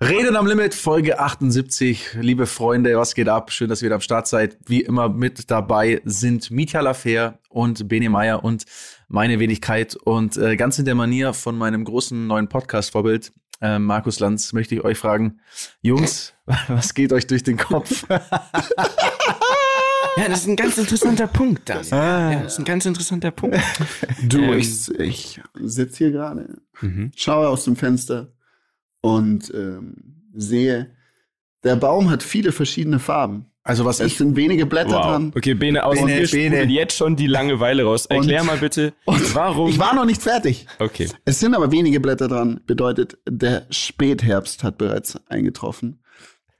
Reden am Limit, Folge 78. Liebe Freunde, was geht ab? Schön, dass ihr wieder am Start seid. Wie immer mit dabei sind Mietja Lafer und Bene Meyer und meine Wenigkeit. Und äh, ganz in der Manier von meinem großen neuen Podcast-Vorbild, äh, Markus Lanz, möchte ich euch fragen, Jungs, was geht euch durch den Kopf? Ja, das ist ein ganz interessanter Punkt, dann. Ah. Ja, das ist ein ganz interessanter Punkt. Du, ähm, ich, ich sitze hier gerade, mhm. schaue aus dem Fenster und ähm, sehe, der Baum hat viele verschiedene Farben. Also was es ich sind wenige Blätter wow. dran. Okay, Bene, aus Bene, Bene. jetzt schon die Langeweile raus. Erklär und, mal bitte, warum. Ich war noch nicht fertig. Okay. Es sind aber wenige Blätter dran. Bedeutet, der Spätherbst hat bereits eingetroffen.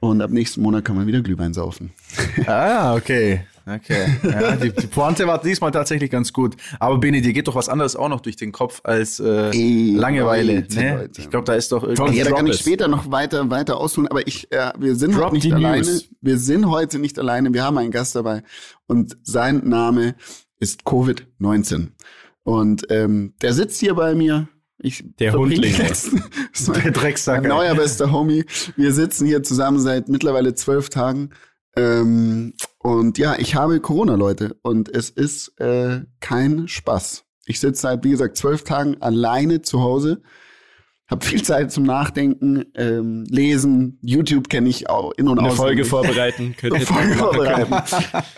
Und ab nächsten Monat kann man wieder Glühwein saufen. Ah, okay. Okay. Ja, die, die Pointe war diesmal tatsächlich ganz gut. Aber Beni, dir geht doch was anderes auch noch durch den Kopf als äh, Ey, Langeweile. Leute, ne? Leute. Ich glaube, da ist doch irgendwas. Ja, da kann ich später noch weiter, weiter ausholen. Aber ich, äh, wir sind Drop heute nicht alleine. News. Wir sind heute nicht alleine. Wir haben einen Gast dabei. Und sein Name ist Covid-19. Und ähm, der sitzt hier bei mir ich der Hundling. der Drecksack. Mein neuer bester Homie. Wir sitzen hier zusammen seit mittlerweile zwölf Tagen. Ähm, und ja, ich habe Corona, Leute. Und es ist äh, kein Spaß. Ich sitze seit, wie gesagt, zwölf Tagen alleine zu Hause. Hab viel Zeit zum Nachdenken, ähm, lesen. YouTube kenne ich auch in und aus. Eine Folge vorbereiten. Könnt ihr Folge vorbereiten.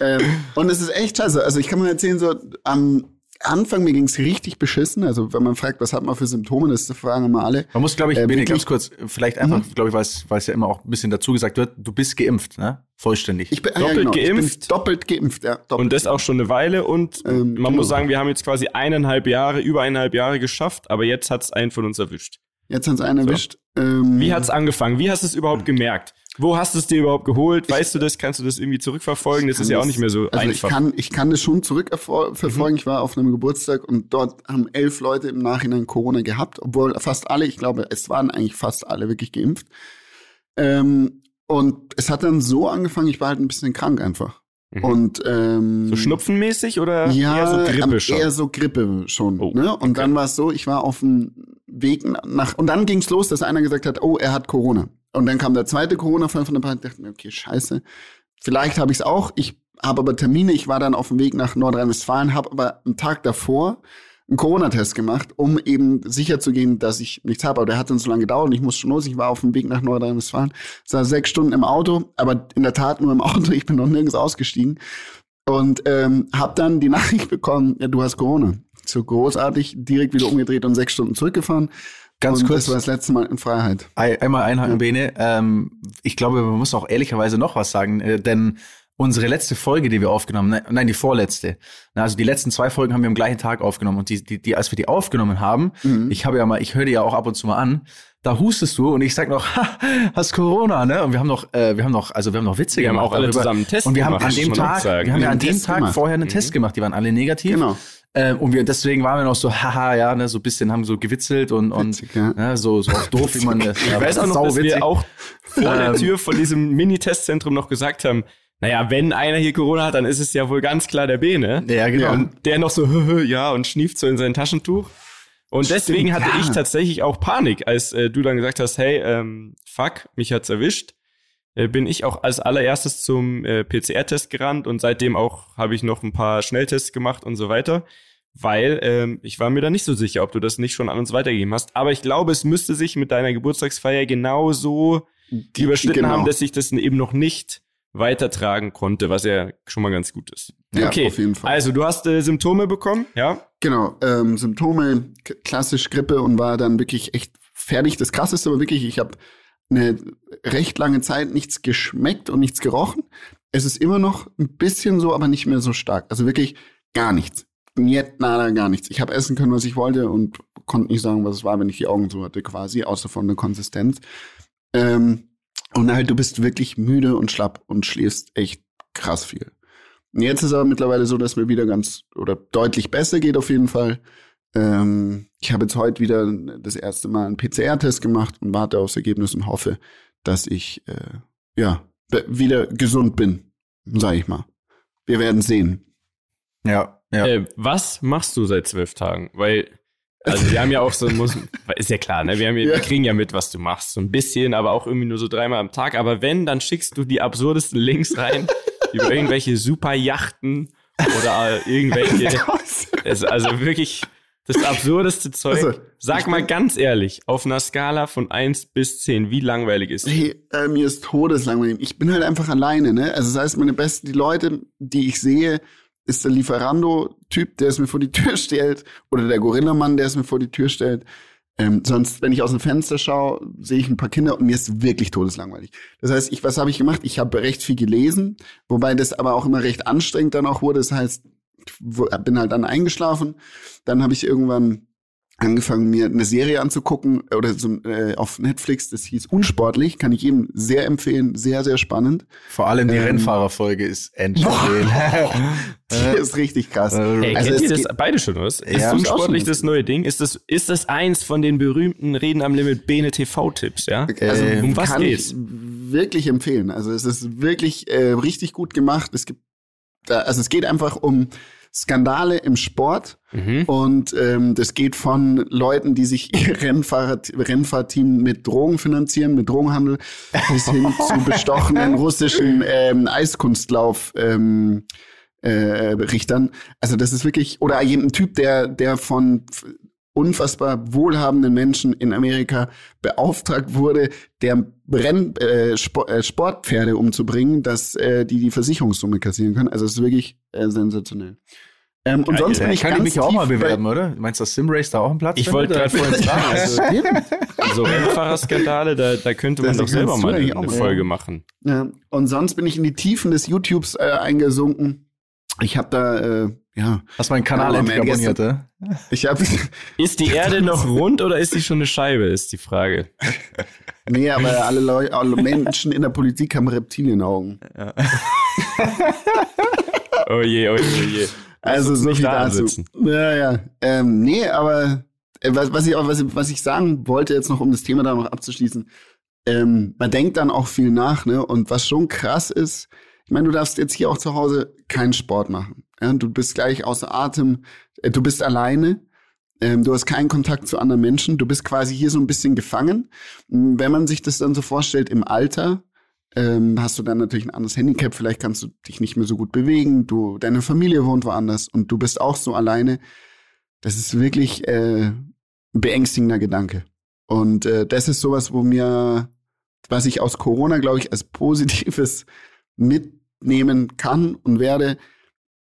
ähm, und es ist echt scheiße. Also ich kann mal erzählen, so am Anfang, mir ging's richtig beschissen. Also wenn man fragt, was hat man für Symptome, das fragen immer alle. Man muss, glaube ich, äh, Bene, ganz kurz, vielleicht einfach, mhm. glaube ich, weil es ja immer auch ein bisschen dazu gesagt wird, du bist geimpft, ne? Vollständig. Ich bin doppelt ja, genau. geimpft. doppelt geimpft, ja. Doppelt. Und das auch schon eine Weile. Und ähm, man genau. muss sagen, wir haben jetzt quasi eineinhalb Jahre, über eineinhalb Jahre geschafft, aber jetzt hat's einen von uns erwischt. Jetzt hat's einen so. erwischt. Ähm, Wie hat's angefangen? Wie hast du es überhaupt gemerkt? Wo hast du es dir überhaupt geholt? Weißt du das? Kannst du das irgendwie zurückverfolgen? Das ist ja auch nicht mehr so also einfach. Ich kann, ich kann das schon zurückverfolgen. Mhm. Ich war auf einem Geburtstag und dort haben elf Leute im Nachhinein Corona gehabt, obwohl fast alle, ich glaube, es waren eigentlich fast alle wirklich geimpft. Ähm, und es hat dann so angefangen, ich war halt ein bisschen krank einfach. Mhm. Und ähm, so schnupfenmäßig oder ja, eher so Grippe schon? Eher so Grippe schon. Oh, ne? Und okay. dann war es so, ich war auf dem Weg nach und dann ging's los, dass einer gesagt hat, oh, er hat Corona. Und dann kam der zweite Corona-Fall von der. Ich dachte mir, okay, scheiße. Vielleicht habe ich es auch. Ich habe aber Termine. Ich war dann auf dem Weg nach Nordrhein-Westfalen, habe aber einen Tag davor einen Corona-Test gemacht, um eben sicher zu gehen, dass ich nichts habe. Aber der hat dann so lange gedauert und ich musste schon los. Ich war auf dem Weg nach Nordrhein-Westfalen. Es war sechs Stunden im Auto, aber in der Tat nur im Auto. Ich bin noch nirgends ausgestiegen. Und ähm, habe dann die Nachricht bekommen, ja, du hast Corona. So großartig, direkt wieder umgedreht und sechs Stunden zurückgefahren. Ganz und kurz. Das war das letzte Mal in Freiheit. Einmal einhaken, ja. Bene. Ähm, ich glaube, man muss auch ehrlicherweise noch was sagen, äh, denn unsere letzte Folge, die wir aufgenommen, haben, nein, die vorletzte. Also die letzten zwei Folgen haben wir am gleichen Tag aufgenommen und die, die, die als wir die aufgenommen haben, mhm. ich habe ja mal, ich höre die ja auch ab und zu mal an, da hustest du und ich sag noch, ha, hast Corona, ne? Und wir haben noch, äh, wir haben noch, also wir haben noch Witze wir gemacht. Wir haben auch alle darüber. zusammen einen Test Und wir haben an dem Tag, wir haben ja an dem Tag gemacht. vorher einen mhm. Test gemacht, die waren alle negativ. Genau. Äh, und wir, deswegen waren wir noch so, haha, ja, ne, so ein bisschen haben so gewitzelt und, und Witzig, ja. ne, so, so auf doof, wie man das. Ich weiß auch noch, dass wir auch vor der ähm, Tür von diesem Mini-Testzentrum noch gesagt haben, naja, wenn einer hier Corona hat, dann ist es ja wohl ganz klar der B, ne? Ja, genau. Und der noch so, ja, und schnieft so in sein Taschentuch. Und Stimmt, deswegen hatte ja. ich tatsächlich auch Panik, als äh, du dann gesagt hast, hey, ähm, fuck, mich hat's erwischt. Äh, bin ich auch als allererstes zum äh, PCR-Test gerannt und seitdem auch habe ich noch ein paar Schnelltests gemacht und so weiter, weil ähm, ich war mir da nicht so sicher, ob du das nicht schon an uns weitergegeben hast. Aber ich glaube, es müsste sich mit deiner Geburtstagsfeier genauso die, überschnitten genau. haben, dass ich das eben noch nicht weitertragen konnte, was ja schon mal ganz gut ist. Ja, okay. auf jeden Fall. Also du hast äh, Symptome bekommen, ja? Genau, ähm, Symptome, klassisch Grippe und war dann wirklich echt fertig. Das Krasseste aber wirklich, ich habe eine recht lange Zeit nichts geschmeckt und nichts gerochen. Es ist immer noch ein bisschen so, aber nicht mehr so stark. Also wirklich gar nichts. Niet, nada, gar nichts. Ich habe essen können, was ich wollte und konnte nicht sagen, was es war, wenn ich die Augen so hatte, quasi, außer von der Konsistenz. Ähm, und halt, du bist wirklich müde und schlapp und schläfst echt krass viel. Jetzt ist aber mittlerweile so, dass mir wieder ganz oder deutlich besser geht auf jeden Fall. Ähm, ich habe jetzt heute wieder das erste Mal einen PCR-Test gemacht und warte aufs Ergebnis und hoffe, dass ich äh, ja wieder gesund bin, sage ich mal. Wir werden sehen. Ja, ja. Äh, was machst du seit zwölf Tagen? Weil Also wir haben ja auch so, muss, ist ja klar, ne? Wir, haben ja, ja. wir kriegen ja mit, was du machst, so ein bisschen, aber auch irgendwie nur so dreimal am Tag. Aber wenn, dann schickst du die absurdesten Links rein über irgendwelche super Yachten oder irgendwelche. also wirklich das absurdeste Zeug. Also, Sag mal ganz ehrlich, auf einer Skala von 1 bis 10, wie langweilig ist Hey, äh, mir ist todeslangweilig. Ich bin halt einfach alleine, ne? Also das heißt, meine besten, die Leute, die ich sehe, ist der Lieferando-Typ, der es mir vor die Tür stellt, oder der Gorillamann, der es mir vor die Tür stellt. Ähm, sonst, wenn ich aus dem Fenster schaue, sehe ich ein paar Kinder und mir ist wirklich todeslangweilig. Das heißt, ich, was habe ich gemacht? Ich habe recht viel gelesen, wobei das aber auch immer recht anstrengend dann auch wurde. Das heißt, bin halt dann eingeschlafen. Dann habe ich irgendwann angefangen, mir eine Serie anzugucken oder so, äh, auf Netflix, das hieß Unsportlich, kann ich jedem sehr empfehlen, sehr, sehr spannend. Vor allem die ähm, Rennfahrerfolge ist endschön. die ist richtig krass. Ey, also kennt ihr das beide schon, was? Ist ja, Unsportlich das neue Ding? Ist das, ist das eins von den berühmten Reden am Limit Bene TV-Tipps, ja? Also, ähm, um was kann geht's? Ich wirklich empfehlen. Also es ist wirklich äh, richtig gut gemacht. Es gibt da, also es geht einfach um Skandale im Sport. Mhm. Und ähm, das geht von Leuten, die sich ihr Rennfahrer, Rennfahrteam mit Drogen finanzieren, mit Drogenhandel, bis hin zu bestochenen russischen ähm, Eiskunstlauf. Ähm, äh, Richtern. Also das ist wirklich, oder ein Typ, der, der von unfassbar wohlhabenden Menschen in Amerika beauftragt wurde, der Renn, äh, Sport, äh, Sportpferde umzubringen, dass äh, die die Versicherungssumme kassieren können. Also es ist wirklich äh, sensationell. Ähm, und sonst bin ich kann ich mich auch mal bewerben, oder? Meinst du, dass Simrace da auch einen Platz Ich wollte gerade vorhin sagen, also, so Rennfahrerskandale, da, da könnte man das doch selber mal eine, eine Folge machen. Ja. Und sonst bin ich in die Tiefen des YouTubes äh, eingesunken. Ich habe da äh, ja. Hast du meinen Kanal endlich abonniert, ja? Ich hab, Ist die Erde noch rund oder ist die schon eine Scheibe, ist die Frage. nee, aber alle, Leute, alle Menschen in der Politik haben Reptilienaugen. Ja. oh je, oh je, oh je. Also so viel dazu. Ja, ja. Ähm, nee, aber äh, was, was, ich was, was ich sagen wollte jetzt noch, um das Thema da noch abzuschließen, ähm, man denkt dann auch viel nach, ne? Und was schon krass ist, ich meine, du darfst jetzt hier auch zu Hause keinen Sport machen. Ja, du bist gleich außer Atem, äh, du bist alleine, ähm, du hast keinen Kontakt zu anderen Menschen, du bist quasi hier so ein bisschen gefangen. Hm, wenn man sich das dann so vorstellt im Alter, ähm, hast du dann natürlich ein anderes Handicap, vielleicht kannst du dich nicht mehr so gut bewegen, du, deine Familie wohnt woanders und du bist auch so alleine. Das ist wirklich äh, ein beängstigender Gedanke. Und äh, das ist sowas, wo mir, was ich aus Corona, glaube ich, als Positives mitnehmen kann und werde,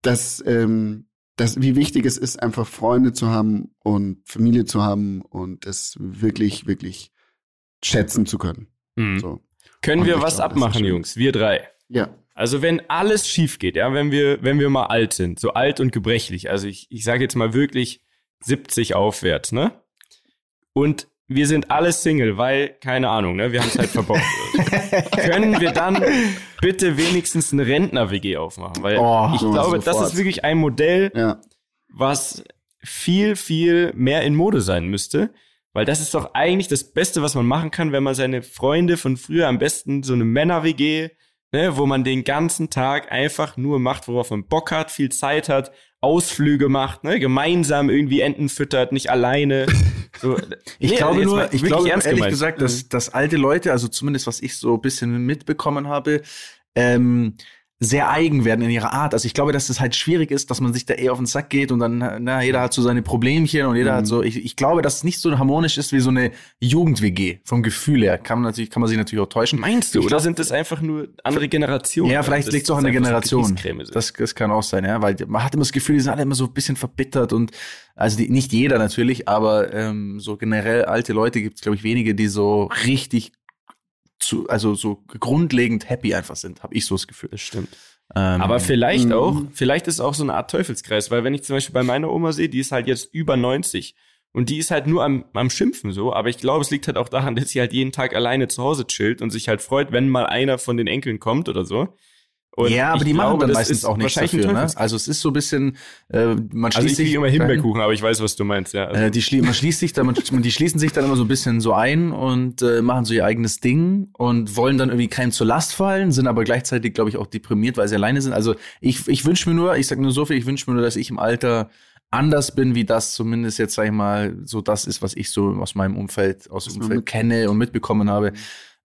dass, ähm, dass, wie wichtig es ist, einfach Freunde zu haben und Familie zu haben und es wirklich, wirklich schätzen zu können. Mhm. So. Können und wir was glaube, abmachen, Jungs? Wir drei. Ja. Also wenn alles schief geht, ja, wenn wir, wenn wir mal alt sind, so alt und gebrechlich, also ich, ich sage jetzt mal wirklich 70 aufwärts, ne? Und wir sind alle Single, weil, keine Ahnung, ne, wir haben es halt verbockt. Können wir dann bitte wenigstens eine Rentner-WG aufmachen? Weil oh, ich glaube, sofort. das ist wirklich ein Modell, ja. was viel, viel mehr in Mode sein müsste. Weil das ist doch eigentlich das Beste, was man machen kann, wenn man seine Freunde von früher am besten so eine Männer-WG, ne, wo man den ganzen Tag einfach nur macht, worauf man Bock hat, viel Zeit hat, Ausflüge macht, ne, gemeinsam irgendwie Enten füttert, nicht alleine. So, ich nee, glaube nur, ich glaube ehrlich gemeint. gesagt, dass, mhm. dass alte Leute, also zumindest was ich so ein bisschen mitbekommen habe, ähm, sehr eigen werden in ihrer Art. Also ich glaube, dass es halt schwierig ist, dass man sich da eher auf den Sack geht und dann, na, jeder hat so seine Problemchen und jeder mhm. hat so, ich, ich glaube, dass es nicht so harmonisch ist wie so eine Jugend-WG vom Gefühl her. Kann man natürlich, kann man sich natürlich auch täuschen. Meinst du? oder sind das einfach nur andere Generationen? Ja, vielleicht liegt es auch an der Generation. Das, das kann auch sein, ja, weil man hat immer das Gefühl, die sind alle immer so ein bisschen verbittert und also die, nicht jeder natürlich, aber ähm, so generell alte Leute gibt es, glaube ich, wenige, die so richtig zu, also so grundlegend happy einfach sind, habe ich so das Gefühl. Das stimmt. Ähm, Aber vielleicht auch, mhm. vielleicht ist auch so eine Art Teufelskreis, weil wenn ich zum Beispiel bei meiner Oma sehe, die ist halt jetzt über 90 und die ist halt nur am, am Schimpfen so, aber ich glaube, es liegt halt auch daran, dass sie halt jeden Tag alleine zu Hause chillt und sich halt freut, wenn mal einer von den Enkeln kommt oder so. Und ja, aber die glaube, machen dann meistens auch nichts dafür. Ne? Also es ist so ein bisschen, äh, man schließt also ich sich immer Himbeerkuchen, aber ich weiß, was du meinst. Ja. Also. Äh, die schlie man schließt sich dann, man, die schließen sich dann immer so ein bisschen so ein und äh, machen so ihr eigenes Ding und wollen dann irgendwie keinem zur Last fallen, sind aber gleichzeitig, glaube ich, auch deprimiert, weil sie alleine sind. Also ich, ich wünsche mir nur, ich sag nur so viel, ich wünsche mir nur, dass ich im Alter anders bin, wie das zumindest jetzt, sag ich mal, so das ist, was ich so aus meinem Umfeld, aus dem Umfeld kenne und mitbekommen habe. Mhm.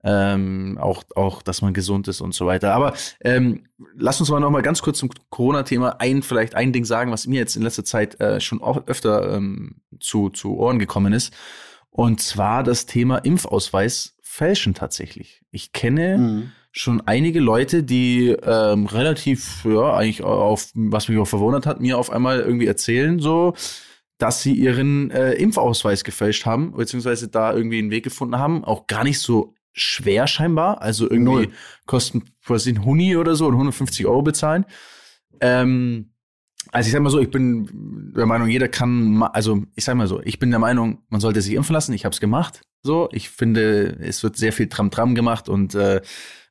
Ähm, auch, auch, dass man gesund ist und so weiter. Aber ähm, lass uns mal noch mal ganz kurz zum Corona-Thema ein, vielleicht ein Ding sagen, was mir jetzt in letzter Zeit äh, schon öfter ähm, zu, zu Ohren gekommen ist. Und zwar das Thema Impfausweis fälschen tatsächlich. Ich kenne mhm. schon einige Leute, die ähm, relativ, ja, eigentlich auf, was mich auch verwundert hat, mir auf einmal irgendwie erzählen, so, dass sie ihren äh, Impfausweis gefälscht haben, beziehungsweise da irgendwie einen Weg gefunden haben, auch gar nicht so schwer scheinbar. Also irgendwie Null. kosten quasi ein Huni oder so und 150 Euro bezahlen. Ähm, also ich sag mal so, ich bin der Meinung, jeder kann, also ich sag mal so, ich bin der Meinung, man sollte sich impfen lassen. Ich habe es gemacht. So, ich finde, es wird sehr viel Tram-Tram gemacht und äh,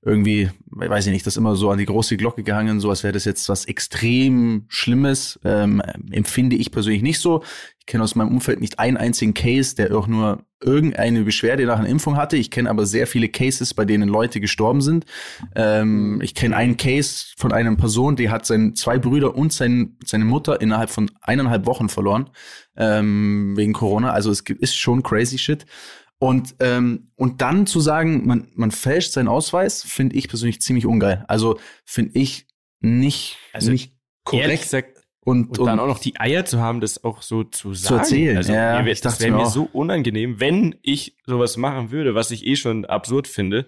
irgendwie, weiß ich nicht, das immer so an die große Glocke gehangen, so als wäre das jetzt was extrem Schlimmes. Ähm, empfinde ich persönlich nicht so. Ich kenne aus meinem Umfeld nicht einen einzigen Case, der auch nur irgendeine Beschwerde nach einer Impfung hatte. Ich kenne aber sehr viele Cases, bei denen Leute gestorben sind. Ähm, ich kenne einen Case von einer Person, die hat seine zwei Brüder und sein, seine Mutter innerhalb von eineinhalb Wochen verloren ähm, wegen Corona. Also es ist schon crazy shit. Und, ähm, und dann zu sagen, man, man fälscht seinen Ausweis, finde ich persönlich ziemlich ungeil. Also finde ich nicht, also nicht korrekt. Gesagt, und, und, und, dann auch noch die Eier zu haben, das auch so zu sagen. Zu erzählen. Also ja, mir, das wäre mir so unangenehm, wenn ich sowas machen würde, was ich eh schon absurd finde,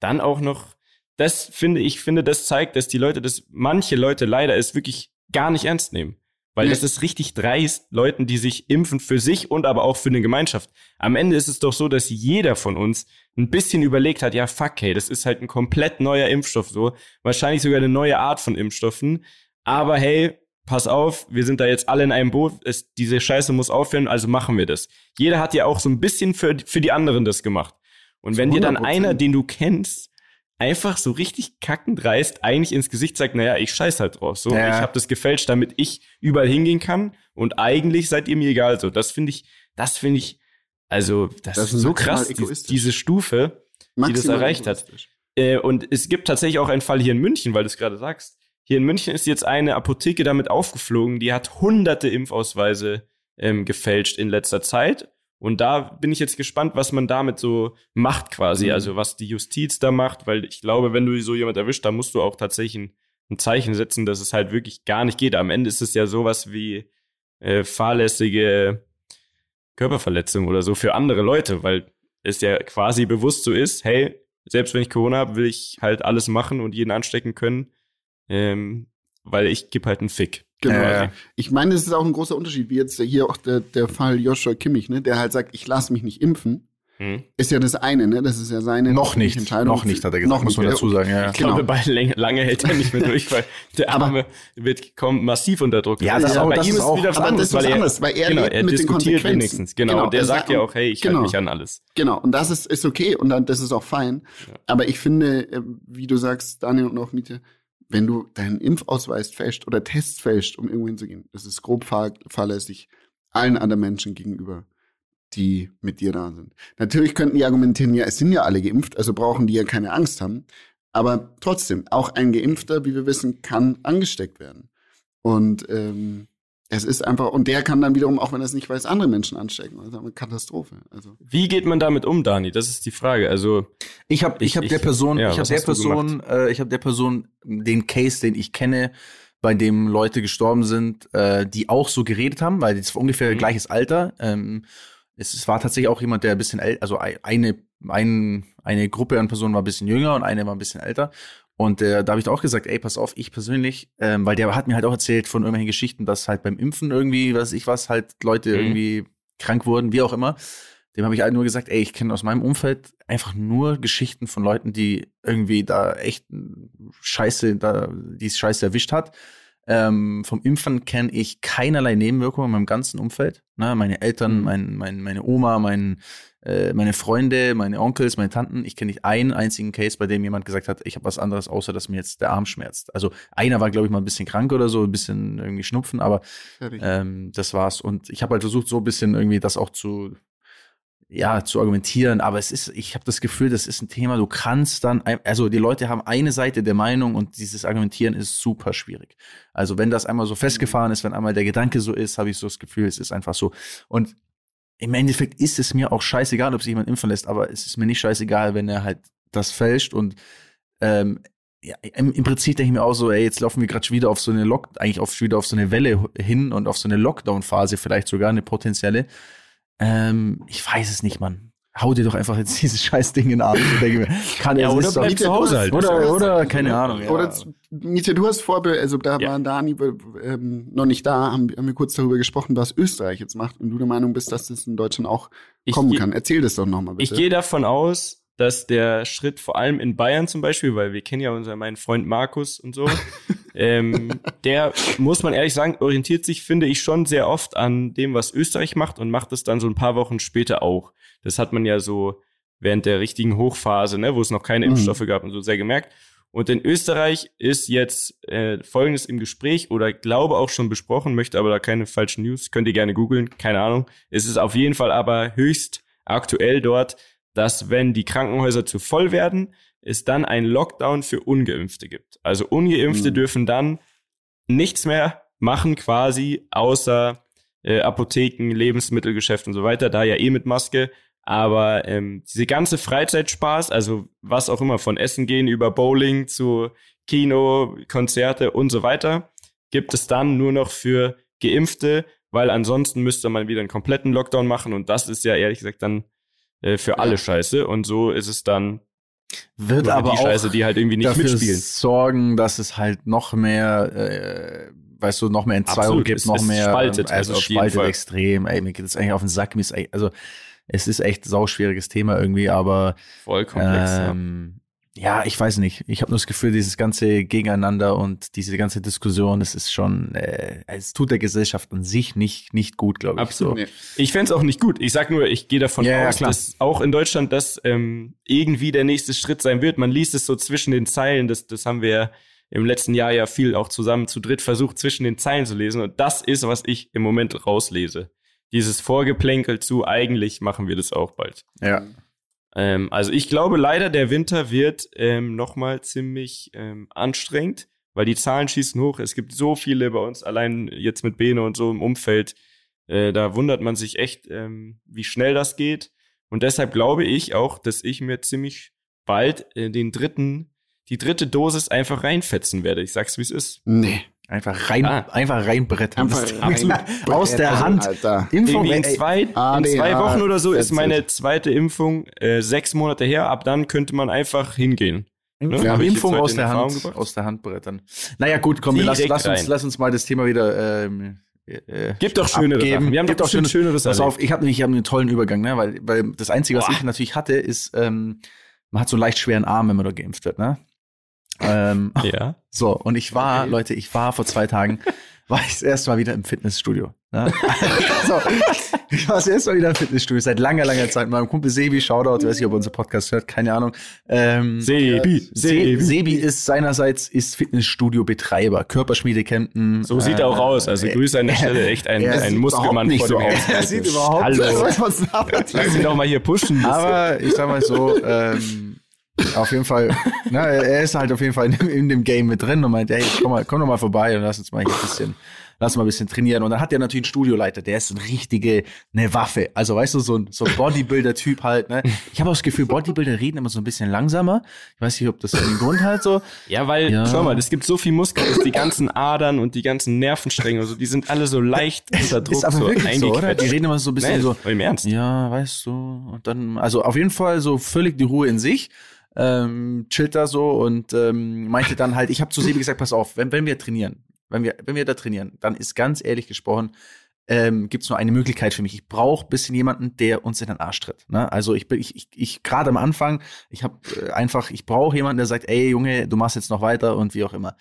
dann auch noch, das finde ich, finde, das zeigt, dass die Leute, dass manche Leute leider es wirklich gar nicht ernst nehmen. Weil das ist richtig dreist, Leuten, die sich impfen für sich und aber auch für eine Gemeinschaft. Am Ende ist es doch so, dass jeder von uns ein bisschen überlegt hat, ja fuck, hey, das ist halt ein komplett neuer Impfstoff so. Wahrscheinlich sogar eine neue Art von Impfstoffen. Aber hey, pass auf, wir sind da jetzt alle in einem Boot, es, diese Scheiße muss aufhören, also machen wir das. Jeder hat ja auch so ein bisschen für, für die anderen das gemacht. Und wenn dir dann einer, den du kennst, einfach so richtig kackend reißt, eigentlich ins Gesicht sagt, naja, ich scheiß halt drauf. So, ja. ich habe das gefälscht, damit ich überall hingehen kann und eigentlich seid ihr mir egal. So, das finde ich, das finde ich, also das, das ist so krass, die, diese Stufe, maximal die das erreicht hat. Äh, und es gibt tatsächlich auch einen Fall hier in München, weil du es gerade sagst. Hier in München ist jetzt eine Apotheke damit aufgeflogen, die hat hunderte Impfausweise ähm, gefälscht in letzter Zeit und da bin ich jetzt gespannt, was man damit so macht quasi, mhm. also was die Justiz da macht, weil ich glaube, wenn du so jemand erwischt, dann musst du auch tatsächlich ein, ein Zeichen setzen, dass es halt wirklich gar nicht geht. Am Ende ist es ja sowas wie äh, fahrlässige Körperverletzung oder so für andere Leute, weil es ja quasi bewusst so ist, hey, selbst wenn ich Corona habe, will ich halt alles machen und jeden anstecken können, ähm, weil ich gebe halt einen Fick. Genau. Äh, ich meine, das ist auch ein großer Unterschied, wie jetzt hier auch der, der Fall Joshua Kimmich, ne, der halt sagt, ich lasse mich nicht impfen. Hm. Ist ja das eine, ne? Das ist ja seine noch nicht, Entscheidung. Noch nicht, hat er gesagt, noch muss man dazu sagen. Ja, ich glaube, genau. bei lange, lange hält er nicht mehr durch, weil der Arme wird kommt massiv unter Druck. Ja, das, ja, auch, bei das ihm ist auch, wieder was anderes, weil er, anders, weil er, genau, er mit diskutiert den wenigstens. Genau, genau und der sagt ja auch, hey, ich genau, halte mich an alles. Genau, und das ist, ist okay und dann, das ist auch fein. Ja. Aber ich finde, äh, wie du sagst, Daniel und auch Miete, wenn du deinen Impfausweis fälscht oder Tests fälscht, um irgendwo hinzugehen, das ist grob fahrlässig allen anderen Menschen gegenüber, die mit dir da sind. Natürlich könnten die argumentieren, ja, es sind ja alle geimpft, also brauchen die ja keine Angst haben. Aber trotzdem, auch ein Geimpfter, wie wir wissen, kann angesteckt werden. Und ähm, es ist einfach, und der kann dann wiederum, auch wenn er es nicht weiß, andere Menschen anstecken. Also eine Katastrophe. Also. Wie geht man damit um, Dani? Das ist die Frage. Also ich habe ich, ich hab der Person, ja, ich habe der Person, äh, ich habe der Person den Case, den ich kenne, bei dem Leute gestorben sind, äh, die auch so geredet haben, weil das war ungefähr mhm. gleiches Alter. Ähm, es, es war tatsächlich auch jemand, der ein bisschen älter, also eine, ein, eine Gruppe an Personen war ein bisschen jünger und eine war ein bisschen älter. Und äh, da habe ich auch gesagt, ey, pass auf, ich persönlich, ähm, weil der hat mir halt auch erzählt von irgendwelchen Geschichten, dass halt beim Impfen irgendwie, was ich was, halt Leute mhm. irgendwie krank wurden, wie auch immer. Dem habe ich halt nur gesagt, ey, ich kenne aus meinem Umfeld einfach nur Geschichten von Leuten, die irgendwie da echt Scheiße, da die Scheiße erwischt hat. Ähm, vom Impfen kenne ich keinerlei Nebenwirkungen in meinem ganzen Umfeld. Ne? Meine Eltern, mhm. mein, mein, meine Oma, mein, äh, meine Freunde, meine Onkels, meine Tanten. Ich kenne nicht einen einzigen Case, bei dem jemand gesagt hat, ich habe was anderes, außer dass mir jetzt der Arm schmerzt. Also einer war, glaube ich, mal ein bisschen krank oder so, ein bisschen irgendwie Schnupfen, aber ähm, das war's. Und ich habe halt versucht, so ein bisschen irgendwie das auch zu ja, zu argumentieren, aber es ist, ich habe das Gefühl, das ist ein Thema, du kannst dann, also die Leute haben eine Seite der Meinung und dieses Argumentieren ist super schwierig. Also wenn das einmal so festgefahren ist, wenn einmal der Gedanke so ist, habe ich so das Gefühl, es ist einfach so. Und im Endeffekt ist es mir auch scheißegal, ob sich jemand impfen lässt, aber es ist mir nicht scheißegal, wenn er halt das fälscht und ähm, ja, im, im Prinzip denke ich mir auch so, ey, jetzt laufen wir gerade wieder auf so eine Lock, eigentlich auf, wieder auf so eine Welle hin und auf so eine Lockdown-Phase vielleicht sogar, eine potenzielle. Ähm, ich weiß es nicht, Mann. Hau dir doch einfach jetzt dieses scheiß Ding in den Arm. Ich denke mir, kann ja, oder bleib zu Hause halt. Oder, oder, keine Ahnung. Ja. Oder, Mietje, du hast vor, also da ja. waren Dani ähm, noch nicht da, haben, haben wir kurz darüber gesprochen, was Österreich jetzt macht und du der Meinung bist, dass das in Deutschland auch ich kommen kann. Erzähl das doch nochmal bitte. Ich gehe davon aus, dass der Schritt vor allem in Bayern zum Beispiel, weil wir kennen ja unseren meinen Freund Markus und so, ähm, der muss man ehrlich sagen orientiert sich, finde ich schon sehr oft an dem, was Österreich macht und macht es dann so ein paar Wochen später auch. Das hat man ja so während der richtigen Hochphase, ne, wo es noch keine mhm. Impfstoffe gab und so sehr gemerkt. Und in Österreich ist jetzt äh, Folgendes im Gespräch oder glaube auch schon besprochen, möchte aber da keine falschen News, könnt ihr gerne googeln, keine Ahnung. Es ist auf jeden Fall aber höchst aktuell dort, dass wenn die Krankenhäuser zu voll werden, es dann einen Lockdown für Ungeimpfte gibt. Also Ungeimpfte mhm. dürfen dann nichts mehr machen quasi, außer äh, Apotheken, Lebensmittelgeschäft und so weiter, da ja eh mit Maske. Aber ähm, diese ganze Freizeitspaß, also was auch immer, von Essen gehen über Bowling zu Kino, Konzerte und so weiter, gibt es dann nur noch für Geimpfte, weil ansonsten müsste man wieder einen kompletten Lockdown machen und das ist ja ehrlich gesagt dann äh, für alle Scheiße. Und so ist es dann wird aber die Scheiße, die halt irgendwie nicht dafür mitspielen. sorgen, dass es halt noch mehr, äh, weißt du, noch mehr Entzweiung gibt, es, noch es mehr, spaltet, also halt spaltet extrem. Ey, mir geht es eigentlich auf den Sack. Mir ist, also es ist echt sauschwieriges Thema irgendwie, aber voll komplex. Ähm, ja, ich weiß nicht. Ich habe nur das Gefühl, dieses ganze Gegeneinander und diese ganze Diskussion, das ist schon, äh, es tut der Gesellschaft an sich nicht, nicht gut, glaube ich. Absolut. So. Ich fände es auch nicht gut. Ich sag nur, ich gehe davon ja, aus, ja, dass auch in Deutschland das ähm, irgendwie der nächste Schritt sein wird. Man liest es so zwischen den Zeilen, das, das haben wir ja im letzten Jahr ja viel auch zusammen zu dritt versucht, zwischen den Zeilen zu lesen. Und das ist, was ich im Moment rauslese. Dieses Vorgeplänkel zu, eigentlich machen wir das auch bald. Ja. Ähm, also ich glaube leider, der Winter wird ähm, nochmal ziemlich ähm, anstrengend, weil die Zahlen schießen hoch. Es gibt so viele bei uns, allein jetzt mit Bene und so im Umfeld. Äh, da wundert man sich echt, ähm, wie schnell das geht. Und deshalb glaube ich auch, dass ich mir ziemlich bald äh, den dritten, die dritte Dosis einfach reinfetzen werde. Ich sag's, wie es ist. Nee. Einfach rein, ah. einfach reinbrettern. Einfach rein aus der Hand. Alter. Impfung in zwei, in zwei Wochen oder so ist meine zweite Impfung äh, sechs Monate her. Ab dann könnte man einfach hingehen. Ne? Ja, Impfung aus der Hand, aus der Hand brettern. Naja, gut, komm, lass, lass, uns, lass uns mal das Thema wieder. Ähm, äh, Gibt doch abgeben. Sachen. Wir haben Gibt doch schöne, schönere Pass auf, ich habe nämlich hab einen tollen Übergang, ne? weil, weil das Einzige, was Boah. ich natürlich hatte, ist, ähm, man hat so einen leicht schweren Arm, wenn man da geimpft wird. Ne? Ähm, ja. So, und ich war, okay. Leute, ich war vor zwei Tagen, war ich das erste Mal wieder im Fitnessstudio. Ne? so, ich war das erste Mal wieder im Fitnessstudio, seit langer, langer Zeit. Mein Kumpel Sebi, Shoutout, weiß nicht, ob er unser Podcast hört, keine Ahnung. Ähm, Sebi, äh, Sebi. Sebi ist seinerseits ist Fitnessstudio-Betreiber, Körperschmiede Campen. So sieht er auch aus. Also Grüße an der Stelle, echt ein, ein Muskelmann nicht so aus. Er sieht überhaupt Hallo. nicht so aus. Lass ihn doch mal hier pushen. Aber ich sag mal so, ähm, auf jeden Fall, na, er ist halt auf jeden Fall in, in, dem Game mit drin und meint, ey, komm, mal, komm doch mal vorbei und lass uns mal ein bisschen, lass mal ein bisschen trainieren. Und dann hat er natürlich einen Studioleiter, der ist eine richtige, eine Waffe. Also weißt du, so ein, so ein Bodybuilder-Typ halt, ne? Ich habe auch das Gefühl, Bodybuilder reden immer so ein bisschen langsamer. Ich weiß nicht, ob das einen Grund hat so. Ja, weil, ja. schau mal, es gibt so viel Muskeln, die ganzen Adern und die ganzen Nervenstränge, also die sind alle so leicht unter Druck. Ist aber so wirklich so, oder? Die reden immer so ein bisschen nee, so. Im Ernst? Ja, weißt du. Und dann, also auf jeden Fall so völlig die Ruhe in sich ähm, chillt da so und ähm, meinte dann halt, ich habe zu Sebi gesagt, pass auf, wenn, wenn wir trainieren, wenn wir, wenn wir da trainieren, dann ist ganz ehrlich gesprochen, ähm, gibt es nur eine Möglichkeit für mich. Ich brauche bisschen jemanden, der uns in den Arsch tritt. Ne? Also ich bin, ich, ich, ich gerade am Anfang, ich habe äh, einfach, ich brauche jemanden, der sagt, ey Junge, du machst jetzt noch weiter und wie auch immer.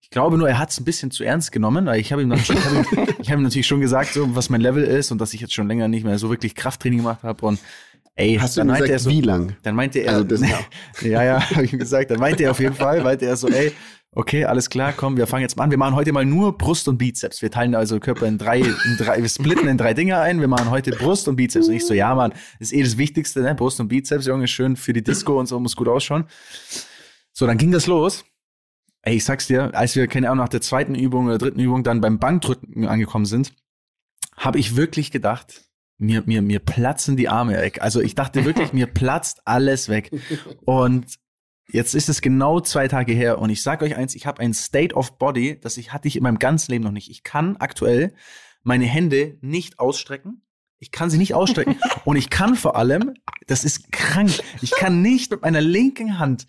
Ich glaube nur, er hat es ein bisschen zu ernst genommen, weil ich habe ihm, hab ihm, hab ihm natürlich schon gesagt, so, was mein Level ist und dass ich jetzt schon länger nicht mehr so wirklich Krafttraining gemacht habe und Ey, Hast du gesagt, so, wie lang? Dann meinte er, also das, ja, ja, habe ich ihm gesagt, dann meinte er auf jeden Fall, meinte er so, ey, Okay, alles klar, komm, wir fangen jetzt mal an. Wir machen heute mal nur Brust und Bizeps. Wir teilen also Körper in drei, in drei wir splitten in drei Dinge ein. Wir machen heute Brust und Bizeps. Und ich so, ja, Mann, ist eh das Wichtigste, ne? Brust und Bizeps, Junge, schön für die Disco und so, muss gut ausschauen. So, dann ging das los. Ey, ich sag's dir, als wir, keine Ahnung, nach der zweiten Übung oder dritten Übung dann beim Bankdrücken angekommen sind, habe ich wirklich gedacht, mir, mir, mir platzen die Arme weg. Also ich dachte wirklich, mir platzt alles weg. Und Jetzt ist es genau zwei Tage her und ich sage euch eins, ich habe ein State of Body, das ich hatte ich in meinem ganzen Leben noch nicht. Ich kann aktuell meine Hände nicht ausstrecken. Ich kann sie nicht ausstrecken und ich kann vor allem, das ist krank, ich kann nicht mit meiner linken Hand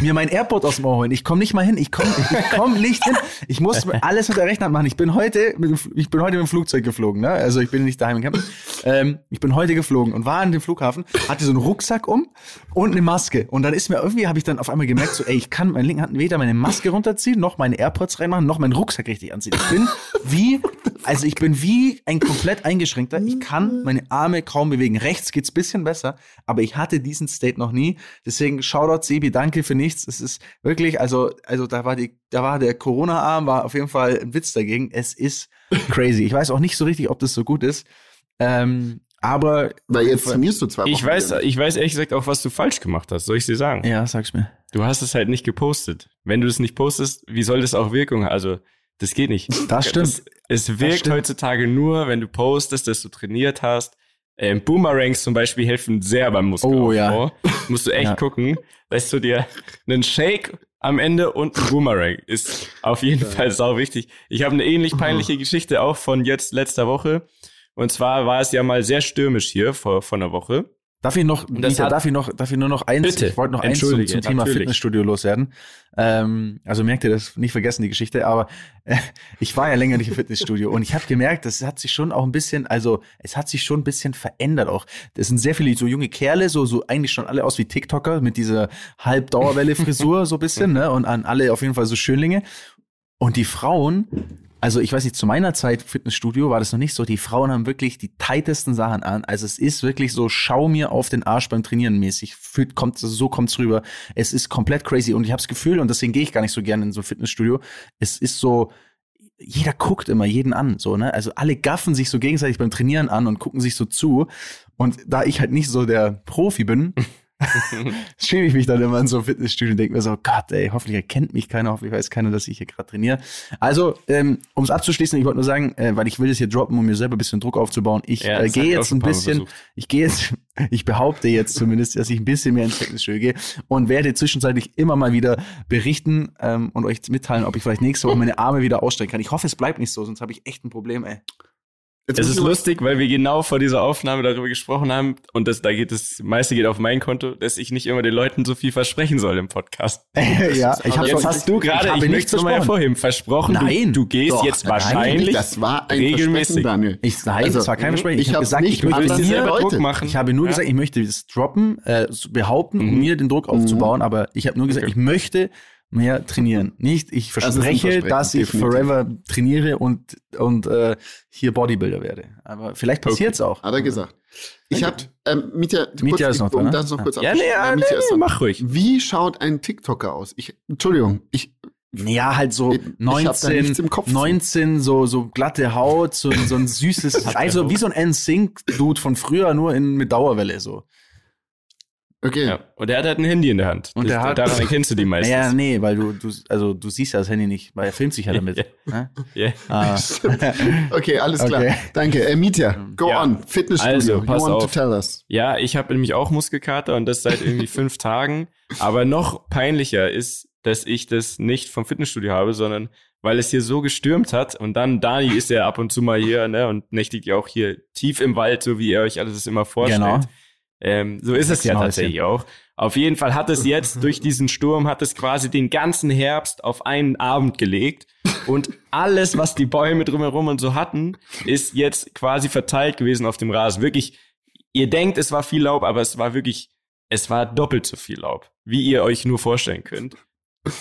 mir mein Airport aus dem Ohr holen. Ich komme nicht mal hin, ich komme ich komm nicht hin. Ich muss alles mit der rechten Hand machen. Ich bin heute mit, ich bin heute mit dem Flugzeug geflogen, ne? Also ich bin nicht daheim gekommen. Ähm, ich bin heute geflogen und war an dem Flughafen, hatte so einen Rucksack um und eine Maske und dann ist mir irgendwie habe ich dann auf einmal gemerkt, so ey, ich kann meine linken Hand weder meine Maske runterziehen, noch meine Airpods reinmachen, noch meinen Rucksack richtig anziehen. Ich bin wie also ich bin wie ein komplett eingeschränkter. Ich kann meine Arme kaum bewegen. Rechts geht's bisschen besser, aber ich hatte diesen State noch nie. Deswegen Shoutout Sebi, danke für nichts. Es ist wirklich, also, also da war die, da war der Corona-Arm, war auf jeden Fall ein Witz dagegen. Es ist crazy. Ich weiß auch nicht so richtig, ob das so gut ist. Ähm, aber. Weil jetzt trainierst du zwei Wochen. Ich weiß, ich weiß ehrlich gesagt auch, was du falsch gemacht hast. Soll ich dir sagen? Ja, sag's mir. Du hast es halt nicht gepostet. Wenn du es nicht postest, wie soll das auch Wirkung haben? Also, das geht nicht. Das stimmt. Es, es wirkt stimmt. heutzutage nur, wenn du postest, dass du trainiert hast. Ähm, Boomerangs zum Beispiel helfen sehr beim Muskelaufbau. Oh, ja. Musst du echt Ja. gucken, dass du dir einen Shake am Ende und ein Boomerang ist auf jeden Fall sau wichtig. Ich habe eine ähnlich peinliche Geschichte auch von jetzt letzter Woche. Und zwar war es ja mal sehr stürmisch hier vor, vor einer Woche. Darf ich noch, hat- darf ich noch, darf ich nur noch eins, Bitte. ich wollte noch eins zum, zum Thema natürlich. Fitnessstudio loswerden. Ähm, also merkt ihr das, nicht vergessen die Geschichte, aber äh, ich war ja länger nicht im Fitnessstudio und ich habe gemerkt, das hat sich schon auch ein bisschen, also es hat sich schon ein bisschen verändert auch. Das sind sehr viele so junge Kerle, so, so eigentlich schon alle aus wie TikToker mit dieser Halbdauerwelle-Frisur so ein bisschen, ne? Und an alle auf jeden Fall so Schönlinge. Und die Frauen, also ich weiß nicht, zu meiner Zeit Fitnessstudio war das noch nicht so. Die Frauen haben wirklich die tightesten Sachen an. Also es ist wirklich so, schau mir auf den Arsch beim Trainieren mäßig. Fühlt, kommt, so kommt's rüber. Es ist komplett crazy. Und ich habe das Gefühl, und deswegen gehe ich gar nicht so gerne in so ein Fitnessstudio, es ist so, jeder guckt immer jeden an, so, ne? Also alle gaffen sich so gegenseitig beim Trainieren an und gucken sich so zu. Und da ich halt nicht so der Profi bin, schäme ich mich dann immer in so einem Fitnessstudio und denke mir so, Gott, ey, hoffentlich erkennt mich keiner, hoffentlich weiß keiner, dass ich hier gerade trainiere. Also, ähm, um es abzuschließen, ich wollte nur sagen, äh, weil ich will das hier droppen, um mir selber ein bisschen Druck aufzubauen. Ich Ja, äh, gehe jetzt ein bisschen, versucht. ich gehe jetzt, ich behaupte jetzt zumindest, dass ich ein bisschen mehr ins Fitnessstudio gehe und werde zwischenzeitlich immer mal wieder berichten ähm, und euch mitteilen, ob ich vielleicht nächste Woche meine Arme wieder ausstrecken kann. Ich hoffe, es bleibt nicht so, sonst habe ich echt ein Problem, ey. Jetzt Es ist ich mal- lustig, weil wir genau vor dieser Aufnahme darüber gesprochen haben und das, da geht das meiste geht auf mein Konto, dass ich nicht immer den Leuten so viel versprechen soll im Podcast. ja, ich habe Jetzt hast du gerade, ich, nichts möchte es nochmal versprochen. hervorheben, versprochen, Nein. du, du gehst Doch, jetzt nein, wahrscheinlich Das war ein regelmäßig. Daniel. Ich, nein, Also, das war kein Versprechen. ich Ich, habe gesagt, nicht ich möchte dir selber. Druck machen. Ich habe nur Ja? gesagt, ich möchte das droppen, äh, behaupten, um Mhm. mir den Druck aufzubauen, aber ich habe nur gesagt, Okay. ich möchte mehr trainieren. Nicht, ich Das verspreche, Versprechen, dass ich definitiv. forever trainiere und, und äh, hier Bodybuilder werde. Aber vielleicht passiert's auch. Hat er gesagt. Ich habe ähm, Mietja, Mietja ist noch um da, ne? das noch kurz Ja, nee, ja, nee, nee, mach ruhig. Wie schaut ein TikToker aus? Ich, Entschuldigung, ich, Ja, halt so Ich- ich hab da 19, nichts im Kopf zu. 19, so, so glatte Haut, so, so ein süßes, also wie so ein NSYNC-Dude von früher, nur in, mit Dauerwelle, so. Okay. Ja. Und er hat halt ein Handy in der Hand. Und das, der hat- daran erkennst du die meistens. Ja, nee, weil du, du, also du siehst ja das Handy nicht, weil er filmt sich ja damit. Ja. ne? Ja. Ah. Okay, alles klar. Okay. Danke. Äh, Mietja, go Ja. on. Fitnessstudio. Also, you pass want to auf. tell us. Ja, ich habe nämlich auch Muskelkater und das seit irgendwie fünf Tagen. Aber noch peinlicher ist, dass ich das nicht vom Fitnessstudio habe, sondern weil es hier so gestürmt hat und dann Dani ist ja ab und zu mal hier ne, und nächtigt ja auch hier tief im Wald, so wie ihr euch alles das immer vorstellt. Genau. Ähm, so ist es ja tatsächlich auch. Auf jeden Fall hat es jetzt durch diesen Sturm hat es quasi den ganzen Herbst auf einen Abend gelegt und alles, was die Bäume drumherum und so hatten, ist jetzt quasi verteilt gewesen auf dem Rasen. Wirklich, ihr denkt, es war viel Laub, aber es war wirklich, es war doppelt so viel Laub, wie ihr euch nur vorstellen könnt.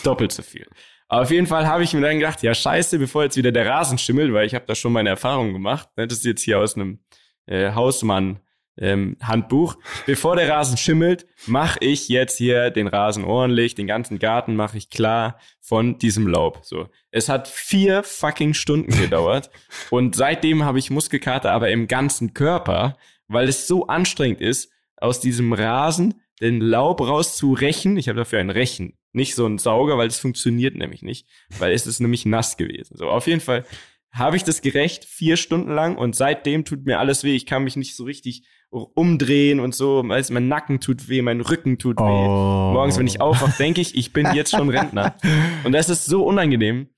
Doppelt so viel. Aber auf jeden Fall habe ich mir dann gedacht, ja scheiße, bevor jetzt wieder der Rasen schimmelt, weil ich habe da schon meine Erfahrungen gemacht. ne, Das ist jetzt hier aus einem äh, Hausmann ähm, Handbuch. Bevor der Rasen schimmelt, mache ich jetzt hier den Rasen ordentlich, den ganzen Garten mache ich klar von diesem Laub. So, es hat vier fucking Stunden gedauert und seitdem habe ich Muskelkater, aber im ganzen Körper, weil es so anstrengend ist, aus diesem Rasen den Laub rauszurechen. Ich habe dafür ein Rechen, nicht so ein Sauger, weil das funktioniert nämlich nicht, weil es ist nämlich nass gewesen. So, auf jeden Fall habe ich das gerecht, vier Stunden lang und seitdem tut mir alles weh. Ich kann mich nicht so richtig umdrehen und so. Weiß, mein Nacken tut weh, mein Rücken tut weh. Oh. Morgens, wenn ich aufwache, denke ich, ich bin jetzt schon Rentner. Und das ist so unangenehm,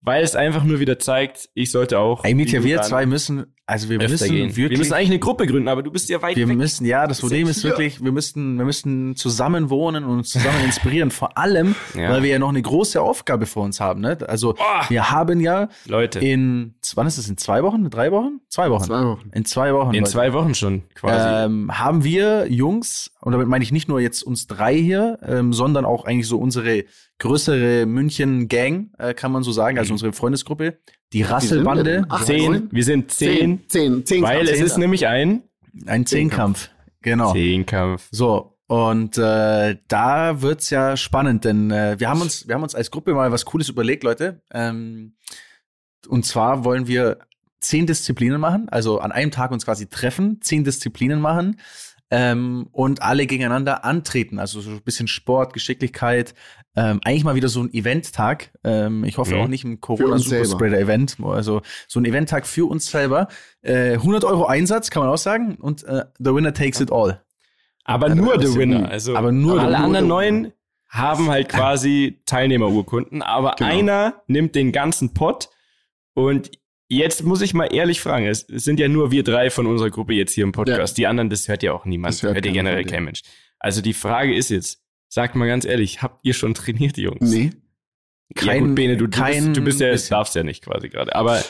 weil es einfach nur wieder zeigt, ich sollte auch. Ey, Mietja, wir zwei müssen, also wir müssen gehen. wirklich. Wir müssen eigentlich eine Gruppe gründen, aber du bist ja weit wir weg. müssen, ja, das Problem ist wirklich, wir müssten, wir müssen zusammen wohnen und uns zusammen inspirieren. Vor allem, Ja. weil wir ja noch eine große Aufgabe vor uns haben. Ne? Also Boah. wir haben ja Leute, in, wann ist es? In zwei Wochen? Drei Wochen? Zwei Wochen. Zwei Wochen. In zwei Wochen. in Leute. zwei Wochen schon quasi. ähm, haben wir Jungs, und damit meine ich nicht nur jetzt uns drei hier, ähm, sondern auch eigentlich so unsere größere München-Gang, äh, kann man so sagen, also unsere Freundesgruppe, die Rasselbande, zehn, wir sind zehn, Zehn, zehn. weil es ist nämlich ein ein Zehnkampf. Genau. Zehnkampf. So, und äh, da wird's ja spannend, denn äh, wir haben uns, wir haben uns als Gruppe mal was Cooles überlegt, Leute. Ähm, und zwar wollen wir zehn Disziplinen machen, also an einem Tag uns quasi treffen, zehn Disziplinen machen ähm, und alle gegeneinander antreten. Also so ein bisschen Sport, Geschicklichkeit. Ähm, eigentlich mal wieder so ein Event-Tag. Ähm, ich hoffe Mhm. auch nicht ein selber. Corona-Superspreader-Event. Also so ein Event-Tag für uns selber. Äh, 100 Euro Einsatz, kann man auch sagen. Und äh, the winner takes it all. Aber Ja, nur the ja Winner. Also Aber nur alle der- nur anderen der- neun haben halt quasi Teilnehmerurkunden, aber Genau. einer nimmt den ganzen Pott und jetzt muss ich mal ehrlich fragen, es, es sind ja nur wir drei von unserer Gruppe jetzt hier im Podcast. Die anderen, das hört ja auch niemand, Das hört hört ja generell kein Mensch. Also die Frage ist jetzt, sagt mal ganz ehrlich, habt ihr schon trainiert, Jungs? Nee. ja Kein- gut, Bene, du, du, kein bist, du bist ja, bisschen. darfst ja nicht quasi gerade. Aber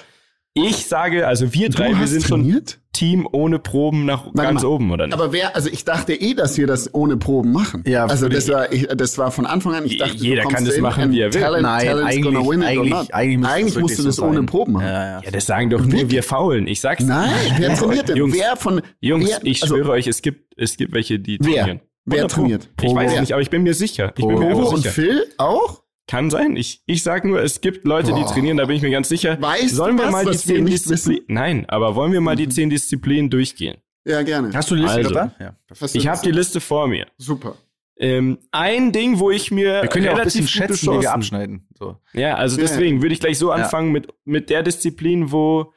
ich sage, also wir drei, du wir sind schon trainiert? Team ohne Proben nach Warte ganz mal. oben, oder nicht? Aber wer, also ich dachte eh, dass wir das ohne Proben machen. Ja, also das war, ich, das war von Anfang an, ich dachte, Jeder kann das machen, wie er will. Talent, Nein, Talent's eigentlich, eigentlich, eigentlich, Eigentlich musst du das so ohne. Proben machen. Ja, ja. Ja, das sagen doch nur Wirklich? wir Faulen. Ich sag's. Nein, wer trainiert denn? Jungs, wer von Jungs, wer, ich also, schwöre euch, es gibt, es gibt welche, die Wer? trainieren. Wer 100 Pro. trainiert? Ich weiß Wer? es nicht, aber ich bin mir sicher. Ich bin mir Bobo einfach und sicher. Phil auch? Kann sein. Ich, ich sag nur, es gibt Leute, die Boah. trainieren, da bin ich mir ganz sicher. Weißt Sollen wir was, mal die zehn Disziplinen. Nein, aber wollen wir mal die Mhm. zehn Disziplinen durchgehen? Ja, gerne. Hast du die Liste Also. da? Ja. Ich habe die Liste vor mir. Super. Ähm, ein Ding, wo ich mir Wir können ja auch ein relativ bisschen gute schätzen, wie wir abschneiden. So. Ja, also Ja, deswegen würde ich gleich so Ja. anfangen mit, mit der Disziplin, wo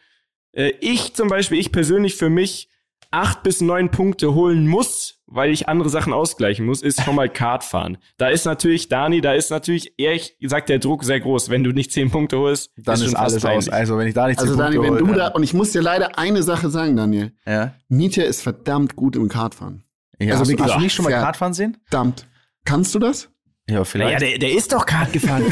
äh, ich zum Beispiel, ich persönlich für mich acht bis neun Punkte holen muss, weil ich andere Sachen ausgleichen muss, ist schon mal Kart fahren. Da ist natürlich, Dani, da ist natürlich, ehrlich gesagt, der Druck sehr groß. Wenn du nicht zehn Punkte holst, Dann ist, schon fast alles aus. Also wenn ich da nicht Also zehn Daniel, Punkte wenn du hole, da, und ich muss dir leider eine Sache sagen, Daniel. Ja. Mietja ist verdammt gut im Kartfahren. ja Also hast, du- hast du nicht schon mal. Kartfahren sehen? Verdammt. Kannst du das? Ja, Naja, der, der ist doch Kart gefahren.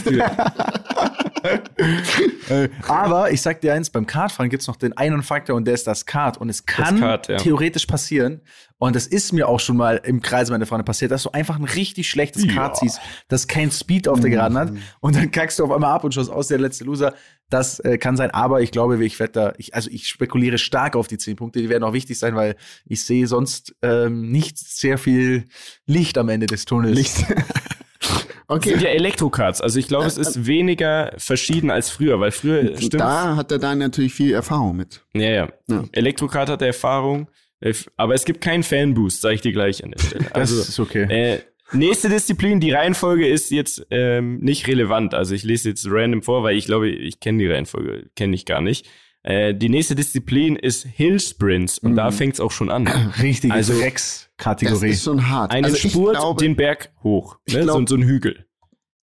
Äh, Aber ich sag dir eins, beim Kartfahren gibt's noch den einen Faktor und der ist das Kart. Und es kann Kart, ja. theoretisch passieren, und das ist mir auch schon mal im Kreis meiner Freunde passiert, dass du einfach ein richtig schlechtes Kart ziehst, das kein Speed auf der Geraden hat und dann kackst du auf einmal ab und schaust aus der letzte Loser. Das äh, kann sein, aber ich glaube, ich werde da, ich, also ich spekuliere stark auf die 10 Punkte, die werden auch wichtig sein, weil ich sehe sonst ähm, nicht sehr viel Licht am Ende des Tunnels. Okay. sind ja Elektrokarts. Also ich glaube, es ist weniger verschieden als früher, weil früher stimmt. Da hat der Daniel natürlich viel Erfahrung mit. Ja, ja. Ja. Elektrokart hat Erfahrung, äh, aber es gibt keinen Fanboost, sage ich dir gleich an der Stelle. Das Also, ist okay. äh, nächste Disziplin, die Reihenfolge ist jetzt ähm, nicht relevant. Also ich lese jetzt random vor, weil ich glaube, ich kenne die Reihenfolge, kenne ich gar nicht. Äh, die nächste Disziplin ist Hill Sprints und da fängt es auch schon an. Richtige also- Das Dreckskategorie. ist schon hart. Eine also Spurt glaube, den Berg hoch, ne? glaub- so, so ein Hügel.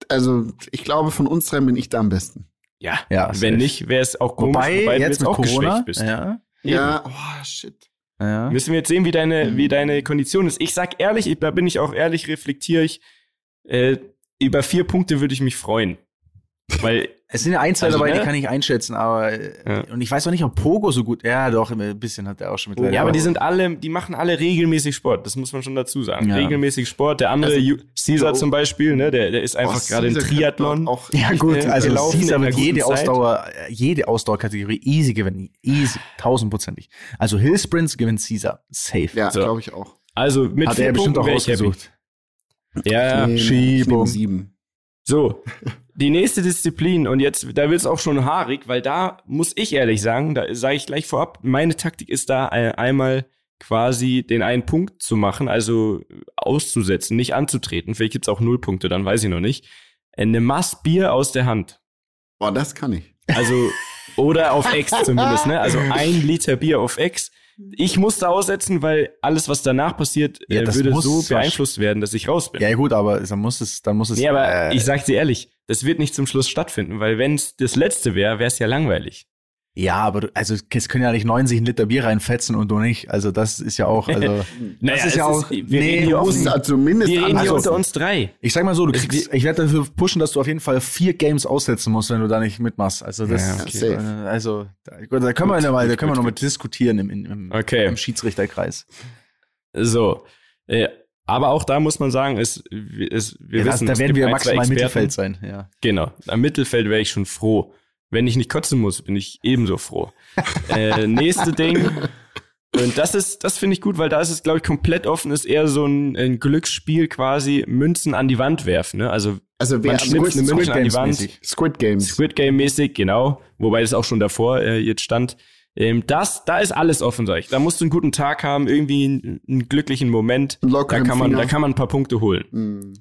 also ich glaube, von uns dreien bin ich da am besten. Ja, Ja, wenn nicht, wäre es auch komisch, Wobei, wobei du jetzt auch Corona, geschwächt bist. ja, Ja, oh shit. ja. Müssen wir jetzt sehen, wie deine, wie deine Kondition ist. Ich sag ehrlich, ich, da bin ich auch ehrlich, reflektiere ich. Äh, über vier Punkte würde ich mich freuen. Weil Es sind ja ein, zwei Also, dabei, die ne? kann ich einschätzen, aber äh, Ja. und ich weiß auch nicht, ob Pogo so gut. Ja, doch, ein bisschen hat er auch schon mit. ja, aber die sind alle, die machen alle regelmäßig Sport. Das muss man schon dazu sagen. Ja. Regelmäßig Sport. Der andere, Also, Caesar so- zum Beispiel, ne, der, der ist einfach Oh, gerade im Triathlon. Auch, Ja gut, äh, also Caesar wird jede Zeit. Ausdauer, jede Ausdauerkategorie easy gewinnen. Easy, tausendprozentig. Also Hillsprints gewinnt Caesar. Safe. ja, So. glaube ich auch. Also mit Hat er bestimmt Punkten auch wär ich happy. ausgesucht. Ja, Schiebung. sieben. So, die nächste Disziplin und jetzt, da wird's auch schon haarig, weil da muss ich ehrlich sagen, da sage ich gleich vorab, meine Taktik ist da äh, einmal quasi den einen Punkt zu machen, also auszusetzen, nicht anzutreten. Vielleicht gibt's auch null Punkte, dann weiß ich noch nicht. Eine Maß Bier aus der Hand. Boah, das kann ich. Also, oder auf Ex zumindest, ne? Also ein Liter Bier auf Ex. Ich musste aussetzen, weil alles, was danach passiert, Ja, äh, das würde muss so beeinflusst werden, dass ich raus bin. Ja gut, aber dann muss es, dann muss es. Nee, aber äh, ich sag dir ehrlich, das wird nicht zum Schluss stattfinden, weil wenn es das letzte wäre, wäre es ja langweilig. Ja, aber also es können ja nicht 90 Liter Bier reinfetzen und du nicht. Also das ist ja auch, also Naja, ist ja auch- wir nee, reden hier du offen, da zumindest wir reden hier also- unter uns drei. ich sag mal so, du kriegst, ich werde dafür pushen, dass du auf jeden Fall vier Games aussetzen musst, wenn du da nicht mitmachst. Also das, Ja, okay. Safe. also da, gut, da können wir ja mal, da können wir noch mal diskutieren im, im, Okay. im Schiedsrichterkreis. So. Äh, aber auch da muss man sagen, es, es, wir Ja, das, wissen, da werden wir maximal. Mittelfeld sein. Ja. Genau. Am Mittelfeld wäre ich schon froh. Wenn ich nicht kotzen muss, bin ich ebenso froh. äh, nächste Ding. Und das ist, das finde ich gut, weil da ist es, glaube ich, komplett offen, ist eher so ein, ein Glücksspiel quasi Münzen an die Wand werfen. Ne? Also Also wer man schnippt eine Squid Münze an die Wand. mäßig. Squid Games. Squid Game mäßig, genau. Wobei das auch schon davor äh, jetzt stand. Ähm, das, da ist alles offen, sag ich. Da musst du einen guten Tag haben, irgendwie einen, einen glücklichen Moment. Einen Da kann man, Finger. da kann man ein paar Punkte holen. Hm.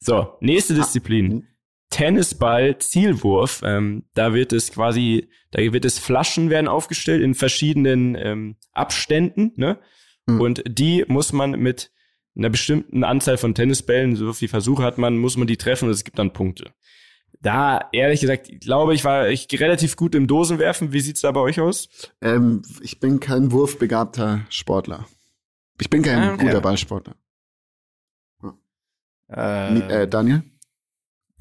So, nächste Disziplin. Tennisball, Zielwurf. Ähm, da wird es quasi, da wird es Flaschen werden aufgestellt in verschiedenen ähm, Abständen, ne? Mhm. Und die muss man mit einer bestimmten Anzahl von Tennisbällen, so viel Versuche hat man, muss man die treffen und es gibt dann Punkte. Da, ehrlich gesagt, ich glaube ich, war ich relativ gut im Dosenwerfen. Wie sieht's da bei euch aus? Ähm, ich bin kein wurfbegabter Sportler. Ich bin kein Ah, guter Ballsportler. Äh, Äh, Daniel?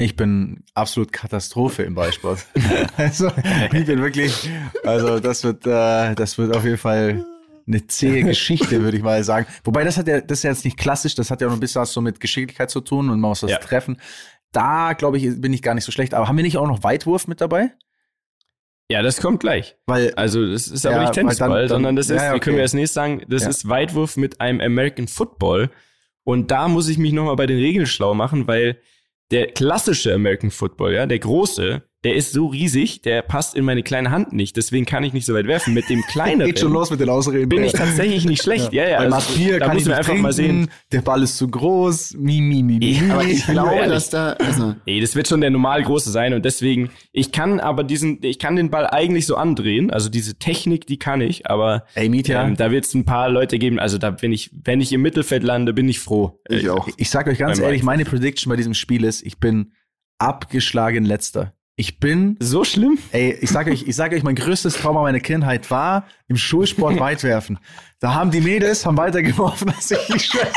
Ich bin absolut Katastrophe im Ballsport. also ich bin wirklich, also das wird, äh, das wird auf jeden Fall eine zähe Geschichte, würde ich mal sagen. Wobei das hat ja, das ist ja jetzt nicht klassisch, das hat ja noch ein bisschen was so mit Geschicklichkeit zu tun und man muss was Ja. treffen. Da glaube ich, bin ich gar nicht so schlecht. Aber haben wir nicht auch noch Weitwurf mit dabei? Ja, das kommt gleich. Weil Also das ist Ja, aber nicht Tennisball, dann- dann- sondern das ist, ja, wie können wir okay. als nächstes sagen, das ist Weitwurf mit einem American Football. Und da muss ich mich nochmal bei den Regeln schlau machen, weil der klassische American Football, ja, der große, der ist so riesig, der passt in meine kleine Hand nicht. Deswegen kann ich nicht so weit werfen. Mit dem kleineren geht schon los mit den Ausreden. bin ich tatsächlich nicht schlecht. Ja, ja. Bei also, Bier da kann müssen ich einfach trinken, mal sehen. Der Ball ist zu groß. Mi, mi, mi, mi. Ja, Aber ich glaube, ehrlich. dass da, also, Nee, das wird schon der normal große sein und deswegen, ich kann aber diesen, ich kann den Ball eigentlich so andrehen, also diese Technik, die kann ich, aber Ey, Mietja, ähm, da wird es ein paar Leute geben, also da bin ich, wenn ich im Mittelfeld lande, bin ich froh. ich auch. Ich sag euch ganz ehrlich, meine Prediction bei diesem Spiel ist, ich bin abgeschlagen letzter. Ich bin, So schlimm? ey, ich sag euch, ich sag euch, mein größtes Trauma meiner Kindheit war im Schulsport weitwerfen. Da haben die Mädels, haben weitergeworfen als ich. Ich schwör's,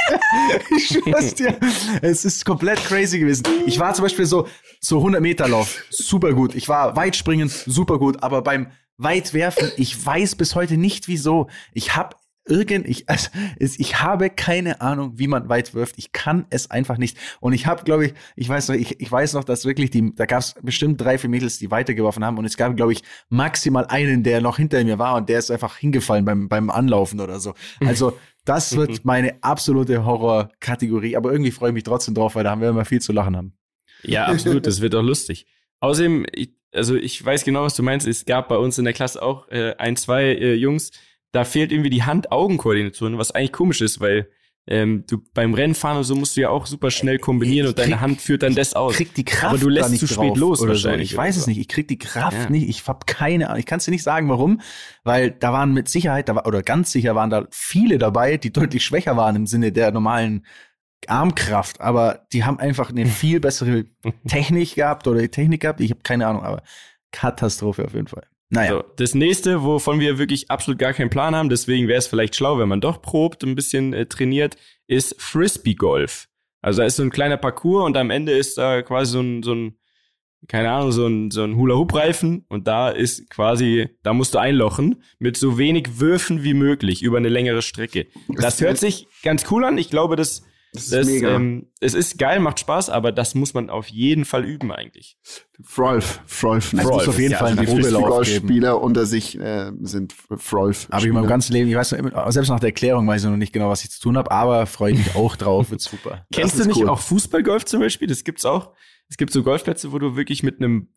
ich schwör's dir. Es ist komplett crazy gewesen. Ich war zum Beispiel so, so 100 Meter Lauf, super gut. Ich war Weitspringen, super gut. Aber beim Weitwerfen, ich weiß bis heute nicht wieso. Ich hab irgend, ich, also, ich habe keine Ahnung, wie man weit wirft. Ich kann es einfach nicht. Und ich habe, glaube ich, ich weiß noch, ich, ich weiß noch, dass wirklich die, da gab es bestimmt drei, vier Mädels, die weitergeworfen haben. Und es gab, glaube ich, maximal einen, der noch hinter mir war und der ist einfach hingefallen beim, beim Anlaufen oder so. Also, das wird meine absolute Horrorkategorie. Aber irgendwie freue ich mich trotzdem drauf, weil da haben wir immer viel zu lachen haben. Ja, absolut, das wird auch lustig. Außerdem, ich, also ich weiß genau, was du meinst. Es gab bei uns in der Klasse auch äh, ein, zwei äh, Jungs, da fehlt irgendwie die Hand-Augen-Koordination, was eigentlich komisch ist, weil ähm, du beim Rennfahren und so musst du ja auch super schnell kombinieren ich und deine Hand führt dann das aus. krieg die Kraft Aber du lässt zu spät los oder so. wahrscheinlich Ich weiß es so. nicht. Ich krieg die Kraft Ja. nicht. Ich hab keine Ahnung. Ich kann es dir nicht sagen, warum, weil da waren mit Sicherheit, da war, oder ganz sicher waren da viele dabei, die deutlich schwächer waren im Sinne der normalen Armkraft, aber die haben einfach eine viel bessere Technik gehabt oder Technik gehabt. Ich habe keine Ahnung, aber Katastrophe auf jeden Fall. Naja, So, das nächste, wovon wir wirklich absolut gar keinen Plan haben, deswegen wäre es vielleicht schlau, wenn man doch probt, ein bisschen äh, trainiert, ist Frisbee Golf. Also da ist so ein kleiner Parcours und am Ende ist da quasi so ein, so ein keine Ahnung, so ein, so ein Hula-Hoop-Reifen und da ist quasi, da musst du einlochen mit so wenig Würfen wie möglich über eine längere Strecke. Das hört sich ganz cool an. Ich glaube, das, Das ist das, mega. ähm, es ist geil, macht Spaß, aber das muss man auf jeden Fall üben eigentlich. Frolf, Frolf. Es muss auf jeden ja, Fall also geben. Frisbee-Golfspieler unter sich äh, sind Frolf. Habe ich in meinem ganzen Leben, ich weiß noch, immer- selbst nach der Erklärung weiß ich noch nicht genau, was ich zu tun habe, aber freue ich mich auch drauf, wird super. Kennst ist du nicht cool. auch Fußballgolf zum Beispiel? Das gibt's auch. Es gibt so Golfplätze, wo du wirklich mit einem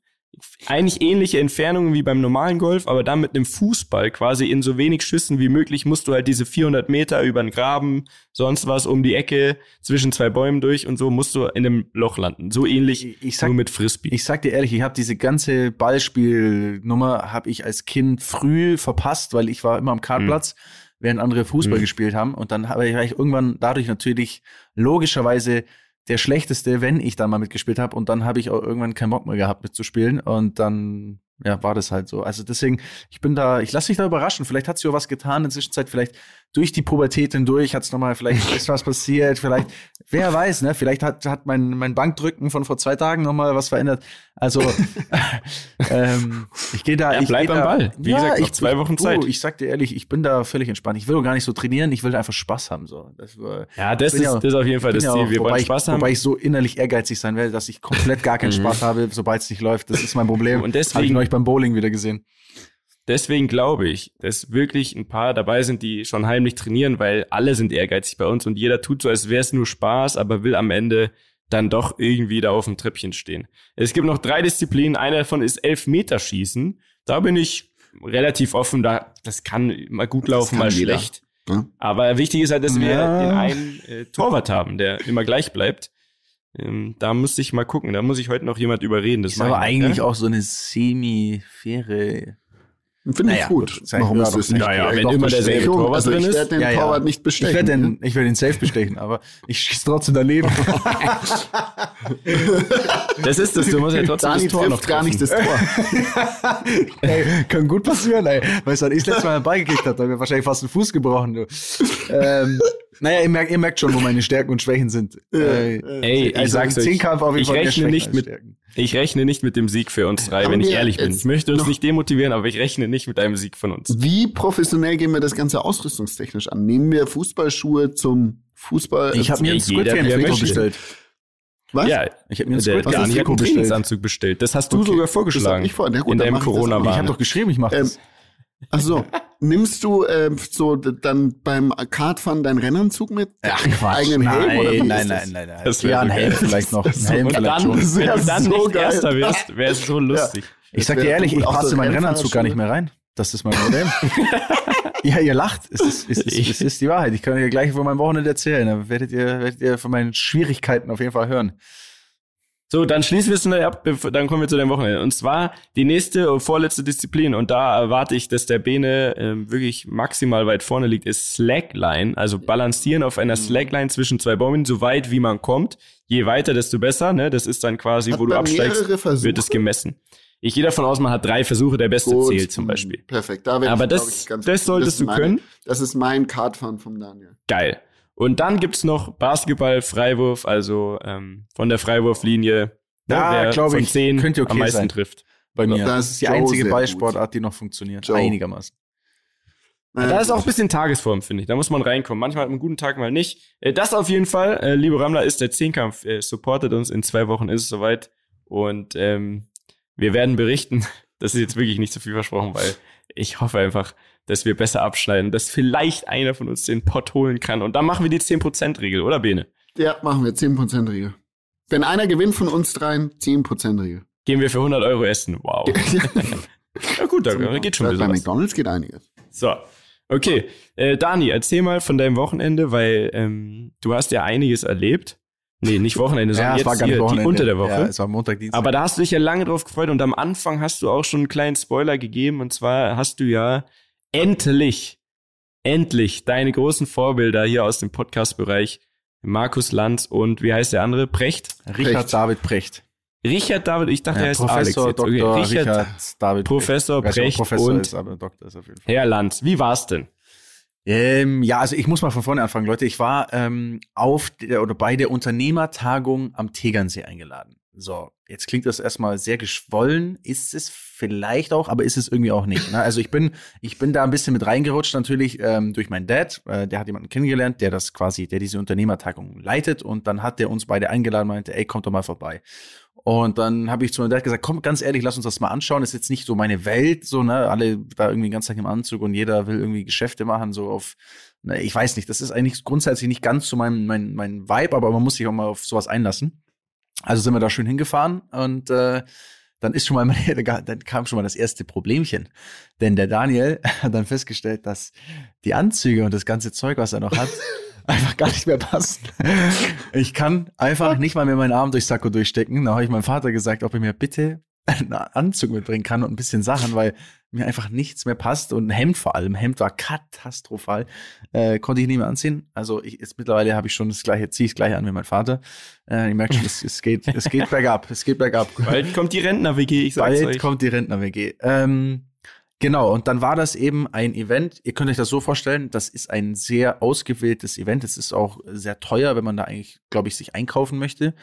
eigentlich ähnliche Entfernungen wie beim normalen Golf, aber dann mit einem Fußball quasi in so wenig Schüssen wie möglich musst du halt diese 400 Meter über den Graben, sonst was um die Ecke zwischen zwei Bäumen durch und so musst du in einem Loch landen. So ähnlich Ich- ich sag- nur mit Frisbee. Ich sag dir ehrlich, ich habe diese ganze Ballspielnummer habe ich als Kind früh verpasst, weil ich war immer am Kartplatz, während andere Fußball Mhm. gespielt haben und dann habe ich irgendwann dadurch natürlich logischerweise der schlechteste, wenn ich dann mal mitgespielt habe und dann habe ich auch irgendwann keinen Bock mehr gehabt mitzuspielen und dann ja, war das halt so. Also deswegen, ich bin da, ich lasse mich da überraschen. Vielleicht hat sich auch was getan in der Zwischenzeit, vielleicht durch die Pubertät hindurch hat es nochmal, vielleicht ist was passiert, vielleicht, wer weiß, ne? Vielleicht hat, hat mein, mein Bankdrücken von vor zwei Tagen nochmal was verändert. Also, ähm, ich gehe da, Ja, ich bleib am da, Ball. Wie gesagt, noch ich, zwei Wochen du, Zeit. Ich sag dir ehrlich, ich bin da völlig entspannt. Ich will auch gar nicht so trainieren, ich will einfach Spaß haben, so. Das, war- ja, das ist, ja- das ist auf jeden Fall das ja Ziel. Wir wollen ich, Spaß haben. Wobei ich so innerlich ehrgeizig sein werde, dass ich komplett gar keinen Mhm. Spaß habe, sobald es nicht läuft. Das ist mein Problem. Und Habe ich deswegen- neulich beim Bowling wieder gesehen. Deswegen glaube ich, dass wirklich ein paar dabei sind, die schon heimlich trainieren, weil alle sind ehrgeizig bei uns und jeder tut so, als wäre es nur Spaß, aber will am Ende dann doch irgendwie da auf dem Treppchen stehen. Es gibt noch drei Disziplinen. Eine davon ist Elfmeterschießen. Da bin ich relativ offen. Da, das kann mal gut laufen, mal jeder. schlecht. Aber wichtig ist halt, dass wir Ja. den einen äh, Torwart haben, der immer gleich bleibt. Ähm, da muss ich mal gucken. Da muss ich heute noch jemand überreden. Das ist aber eigentlich ne? auch so eine semi-faire. Finde ich Naja, gut. gut, ich, Warum ja, ist das doch, nicht? naja, wenn immer derselbe. Torwart also drin ich ist. werde den Ja, ja. Torwart nicht Ich bestechen. werde den, ich werde den safe bestechen, aber ich schieße trotzdem daneben. Das ist das. Du musst ja trotzdem Dani das Tor noch gar nicht das Tor. ey, kann gut passieren, ey. Weißt du, als ich das letzte Mal einen Ball gekickt habe, da hab ich wahrscheinlich fast den Fuß gebrochen. Du. Ähm, naja, ihr merkt, ihr merkt schon, wo meine Stärken und Schwächen sind. Äh, Ey, ich sag's euch, Zehnkampf auf jeden ich Fall rechne nicht mit, Stärken. ich rechne nicht mit dem Sieg für uns drei, Haben wenn ich ehrlich bin. Ich möchte uns nicht demotivieren, aber ich rechne nicht mit einem Sieg von uns. Wie professionell gehen wir das Ganze ausrüstungstechnisch an? Nehmen wir Fußballschuhe zum Fußball? Ich habe mir einen jeder, Squid Game bestellt. Was? Ja, Ich habe mir einen Squid Game einen. Trainingsanzug bestellt. Das hast du Okay, sogar das vorgeschlagen. hab ich vor- na gut, in deinem ich das corona. Ich war. habe doch geschrieben, ich mache Ähm, das. Ach so. Nimmst du äh, so dann beim Kartfahren deinen Rennanzug mit? Ach Quatsch, Eigenen Helm oder wie nein, ist nein, nein, nein, Das nein. Ja, ein Helm vielleicht noch. Ein Helm Und dann, schon. wenn du dann so nicht geil. Erster wirst, wäre es so lustig. Ich sag dir ehrlich, ich passe in meinen Rennanzug gar nicht mehr rein. Das ist mein Problem. ja, ihr lacht. Es ist, es, ist, es ist die Wahrheit. Ich kann euch gleich von meinem Wochenende erzählen. Da werdet ihr, werdet ihr von meinen Schwierigkeiten auf jeden Fall hören. So, dann schließen wir es schnell ab, dann kommen wir zu dem Wochenende. Und zwar die nächste und vorletzte Disziplin. Und da erwarte ich, dass der Bene ähm, wirklich maximal weit vorne liegt, ist Slackline. Also balancieren auf Mhm. einer Slackline zwischen zwei Bäumen, so weit wie man kommt. Je weiter, desto besser. Ne? Das ist dann quasi, Hat wo du absteigst, wird es gemessen. Ich gehe davon aus, man hat drei Versuche, der beste Gut. zählt zum Beispiel. Perfekt. Da Aber ich, das- ich, das solltest ist du meine, können. Das ist mein Kartfahren vom Daniel. Geil. Und dann gibt's noch Basketball, Freiwurf, also ähm, von der Freiwurflinie. Da, wer glaub von ich, zehn könnte okay am meisten sein. trifft. Bei mir. Da Das ist die Joe einzige Ballsportart, die noch funktioniert. Joe. Einigermaßen. Naja, Da ist auch ein bisschen Tagesform, finde ich. Da muss man reinkommen. Manchmal hat man einen guten Tag, mal nicht. Äh, Das auf jeden Fall, äh, liebe Rammler, ist der Zehnkampf. Äh, supportet uns. In zwei Wochen ist es soweit. Und ähm, wir werden berichten. Das ist jetzt wirklich nicht so viel versprochen, weil ich hoffe einfach, dass wir besser abschneiden, dass vielleicht einer von uns den Pott holen kann. Und dann machen wir die 10%-Regel, oder Bene? Ja, machen wir 10% Regel. Wenn einer gewinnt von uns dreien, 10% Regel. Gehen wir für 100 Euro essen. Wow. ja gut, da geht schon Bei wieder was. McDonalds geht einiges. So, okay. Äh, Dani, erzähl mal von deinem Wochenende, weil ähm, du hast ja einiges erlebt. Nee, nicht Wochenende, sondern jetzt hier, die unter der Woche. Ja, es war Montag, Dienstag. Aber da hast du dich ja lange drauf gefreut und am Anfang hast du auch schon einen kleinen Spoiler gegeben und zwar hast du ja endlich, endlich deine großen Vorbilder hier aus dem Podcast-Bereich, Markus Lanz und wie heißt der andere? Precht? Richard Precht. David Precht. Richard David, ich dachte, Ja, er heißt Professor Alex. Jetzt. Okay, Dr. Richard, Richard, David Professor Precht. Professor und ist, aber Doktor ist auf jeden Fall. Herr Lanz. Wie war's denn? Ähm, ja, also ich muss mal von vorne anfangen, Leute. Ich war ähm, auf der oder bei der Unternehmertagung am Tegernsee eingeladen. So, jetzt klingt das erstmal sehr geschwollen, ist es vielleicht auch, aber ist es irgendwie auch nicht. Ne? Also ich bin, ich bin da ein bisschen mit reingerutscht natürlich ähm, durch meinen Dad. Äh, der hat jemanden kennengelernt, der das quasi, der diese Unternehmertagung leitet und dann hat der uns beide eingeladen, meinte, ey, kommt doch mal vorbei. Und dann habe ich zu meinem Dad gesagt, komm, ganz ehrlich, lass uns das mal anschauen. Das ist jetzt nicht so meine Welt, so, ne, alle da irgendwie den ganzen Tag im Anzug und jeder will irgendwie Geschäfte machen, so auf, ne, ich weiß nicht, das ist eigentlich grundsätzlich nicht ganz so mein, mein, mein Vibe, aber man muss sich auch mal auf sowas einlassen. Also sind wir da schön hingefahren und äh, dann ist schon mal, dann kam schon mal das erste Problemchen. Denn der Daniel hat dann festgestellt, dass die Anzüge und das ganze Zeug, was er noch hat, einfach gar nicht mehr passen. Ich kann einfach nicht mal mehr meinen Arm durchs Sakko durchstecken. Da habe ich meinem Vater gesagt, ob er mir bitte einen Anzug mitbringen kann und ein bisschen Sachen, weil mir einfach nichts mehr passt und ein Hemd vor allem. Hemd war katastrophal. Äh, konnte ich nicht mehr anziehen. Also ich, jetzt mittlerweile habe ich schon das gleiche, ziehe ich das gleiche an wie mein Vater. Äh, ich merke schon, es, es geht, es geht bergab, es geht bergab. Bald kommt die Rentner-WG, ich sag's Bald euch. kommt die Rentner-WG. Ähm, Genau, und dann war das eben ein Event. Ihr könnt euch das so vorstellen, das ist ein sehr ausgewähltes Event. Es ist auch sehr teuer, wenn man da eigentlich, glaube ich, sich einkaufen möchte.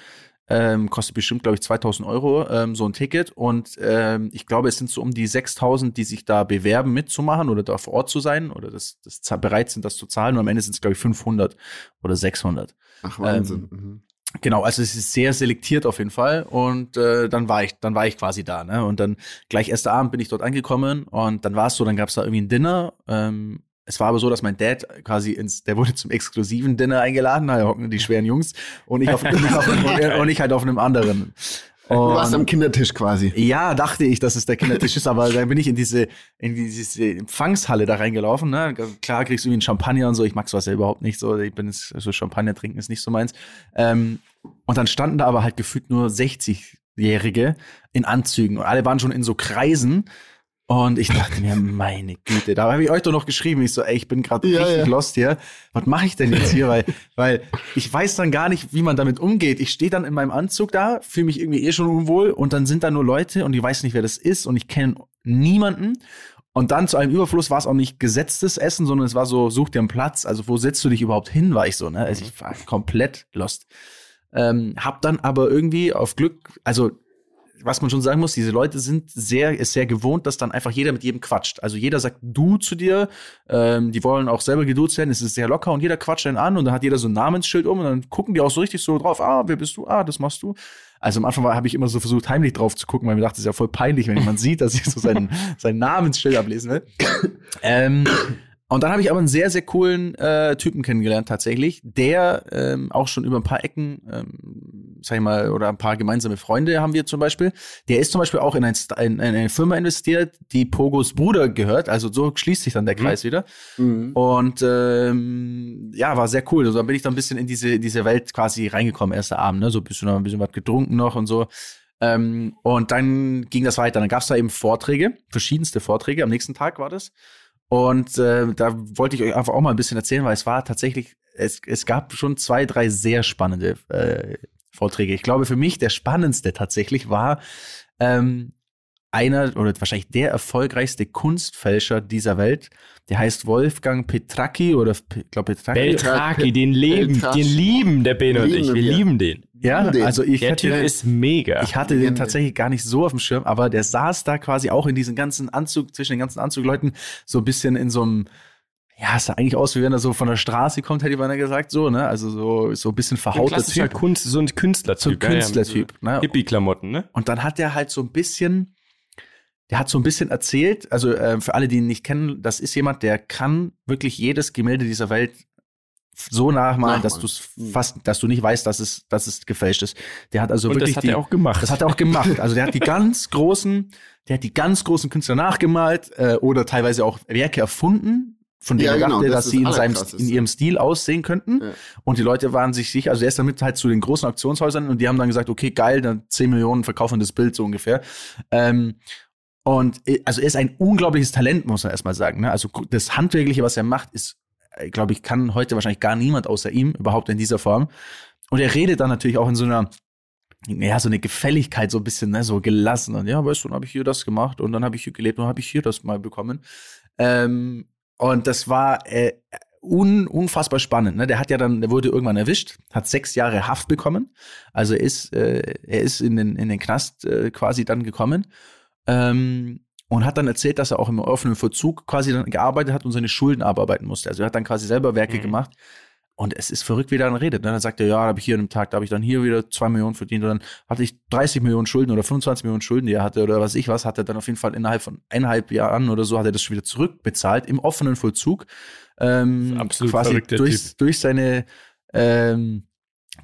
Ähm, kostet bestimmt, glaube ich, 2000 Euro ähm, so ein Ticket. Und ähm, ich glaube, es sind so um die 6000, die sich da bewerben, mitzumachen oder da vor Ort zu sein oder das, das bereit sind, das zu zahlen. Und am Ende sind es, glaube ich, 500 oder 600. Ach, Wahnsinn. Mhm. Genau, also es ist sehr selektiert auf jeden Fall und äh, dann war ich, dann war ich quasi da, ne? Und dann gleich erster Abend bin ich dort angekommen und dann war es so, dann gab es da irgendwie ein Dinner. Ähm, es war aber so, dass mein Dad quasi ins, der wurde zum exklusiven Dinner eingeladen, da hocken die schweren Jungs und ich, auf, und, und ich halt auf einem anderen. Du warst am Kindertisch quasi. Ja, dachte ich, dass es der Kindertisch ist, aber dann bin ich in diese, in diese Empfangshalle da reingelaufen. Ne? Klar kriegst du irgendwie einen Champagner und so. Ich mag sowas ja überhaupt nicht so. Ich bin jetzt, so Champagner trinken ist nicht so meins. Ähm, und dann standen da aber halt gefühlt nur 60-Jährige in Anzügen und alle waren schon in so Kreisen. Und ich dachte mir, meine Güte, da habe ich euch doch noch geschrieben. Ich so, ey, ich bin gerade ja, richtig ja. lost hier. Was mache ich denn jetzt hier? weil, weil ich weiß dann gar nicht, wie man damit umgeht. Ich stehe dann in meinem Anzug da, fühle mich irgendwie eh schon unwohl und dann sind da nur Leute und ich weiß nicht, wer das ist und ich kenne niemanden. Und dann zu einem Überfluss war es auch nicht gesetztes Essen, sondern es war so, such dir einen Platz. Also wo setzt du dich überhaupt hin, war ich so, ne? Also ich war komplett lost. Ähm, hab dann aber irgendwie auf Glück, also was man schon sagen muss, diese Leute sind sehr, ist sehr gewohnt, dass dann einfach jeder mit jedem quatscht. Also jeder sagt du zu dir, ähm, die wollen auch selber geduzt werden, es ist sehr locker und jeder quatscht einen an und dann hat jeder so ein Namensschild um und dann gucken die auch so richtig so drauf, ah, wer bist du? Ah, das machst du. Also am Anfang habe ich immer so versucht, heimlich drauf zu gucken, weil mir dachte, es ist ja voll peinlich, wenn jemand sieht, dass ich so sein, sein Namensschild ablesen will. ähm, und dann habe ich aber einen sehr, sehr coolen äh, Typen kennengelernt tatsächlich, der ähm, auch schon über ein paar Ecken, ähm, sag ich mal, oder ein paar gemeinsame Freunde haben wir zum Beispiel. Der ist zum Beispiel auch in, ein, in eine Firma investiert, die Pogos Bruder gehört. Also so schließt sich dann der mhm. Kreis wieder. Mhm. Und ähm, ja, war sehr cool. Also dann bin ich dann ein bisschen in diese, diese Welt quasi reingekommen, erster Abend, ne? So ein bisschen, noch ein bisschen was getrunken noch und so. Ähm, und dann ging das weiter. Dann gab es da eben Vorträge, verschiedenste Vorträge. Am nächsten Tag war das. Und äh, da wollte ich euch einfach auch mal ein bisschen erzählen, weil es war tatsächlich, es, es gab schon zwei, drei sehr spannende äh, Vorträge. Ich glaube, für mich der spannendste tatsächlich war ähm, einer oder wahrscheinlich der erfolgreichste Kunstfälscher dieser Welt. Der heißt Wolfgang Petracchi oder ich glaube Petracchi. Petracchi, den leben, den lieben der Ben und ich. Wir lieben den. Ja, also ich der hatte, Typ ist mega. Ich hatte den tatsächlich gar nicht so auf dem Schirm, aber der saß da quasi auch in diesem ganzen Anzug, zwischen den ganzen Anzugleuten, so ein bisschen in so einem, ja, es sah eigentlich aus, wie wenn er so von der Straße kommt, hätte ich beinahe gesagt, so, ne? Also so, so ein bisschen verhauter ein Typ. Kunst, so ein Künstlertyp. So ein Künstlertyp, ja, ja, so ne? Hippie-Klamotten, ne? Und dann hat er halt so ein bisschen, der hat so ein bisschen erzählt, also äh, für alle, die ihn nicht kennen, das ist jemand, der kann wirklich jedes Gemälde dieser Welt so nachmalen, dass du es hm. fast, dass du nicht weißt, dass es, dass es gefälscht ist. Der hat also Und wirklich das hat die, er auch gemacht. Das hat er auch gemacht. Also der hat die ganz großen, der hat die ganz großen Künstler nachgemalt äh, oder teilweise auch Werke erfunden, von denen Ja, er genau, dachte, das dass sie in seinem, in ihrem Stil aussehen könnten. Ja. Und die Leute waren sich sicher, also er ist damit halt zu den großen Auktionshäusern und die haben dann gesagt, okay, geil, dann 10 Millionen verkaufen das Bild so ungefähr. Ähm, und äh, also er ist ein unglaubliches Talent, muss man erstmal sagen. Ne? Also das Handwerkliche, was er macht, ist, glaube ich, kann heute wahrscheinlich gar niemand außer ihm überhaupt in dieser Form. Und er redet dann natürlich auch in so einer, ja, so eine Gefälligkeit, so ein bisschen, ne, so gelassen. Und ja, weißt du, dann habe ich hier das gemacht und dann habe ich hier gelebt und habe ich hier das mal bekommen. Ähm, und das war äh, un, unfassbar spannend. Ne? Der hat ja dann, der wurde irgendwann erwischt, hat sechs Jahre Haft bekommen. Also er ist, äh, er ist in den, in den Knast äh, quasi dann gekommen. Ähm, und hat dann erzählt, dass er auch im offenen Vollzug quasi dann gearbeitet hat und seine Schulden abarbeiten musste. Also er hat dann quasi selber Werke mhm. gemacht. Und es ist verrückt, wie er dann redet. Ne? Dann sagt er, ja, habe ich hier an einem Tag, da habe ich dann hier wieder zwei Millionen verdient und dann hatte ich 30 Millionen Schulden oder 25 Millionen Schulden, die er hatte oder was ich was, hat er dann auf jeden Fall innerhalb von eineinhalb Jahren oder so hat er das schon wieder zurückbezahlt im offenen Vollzug. Ähm, Absolut quasi durch, durch seine ähm,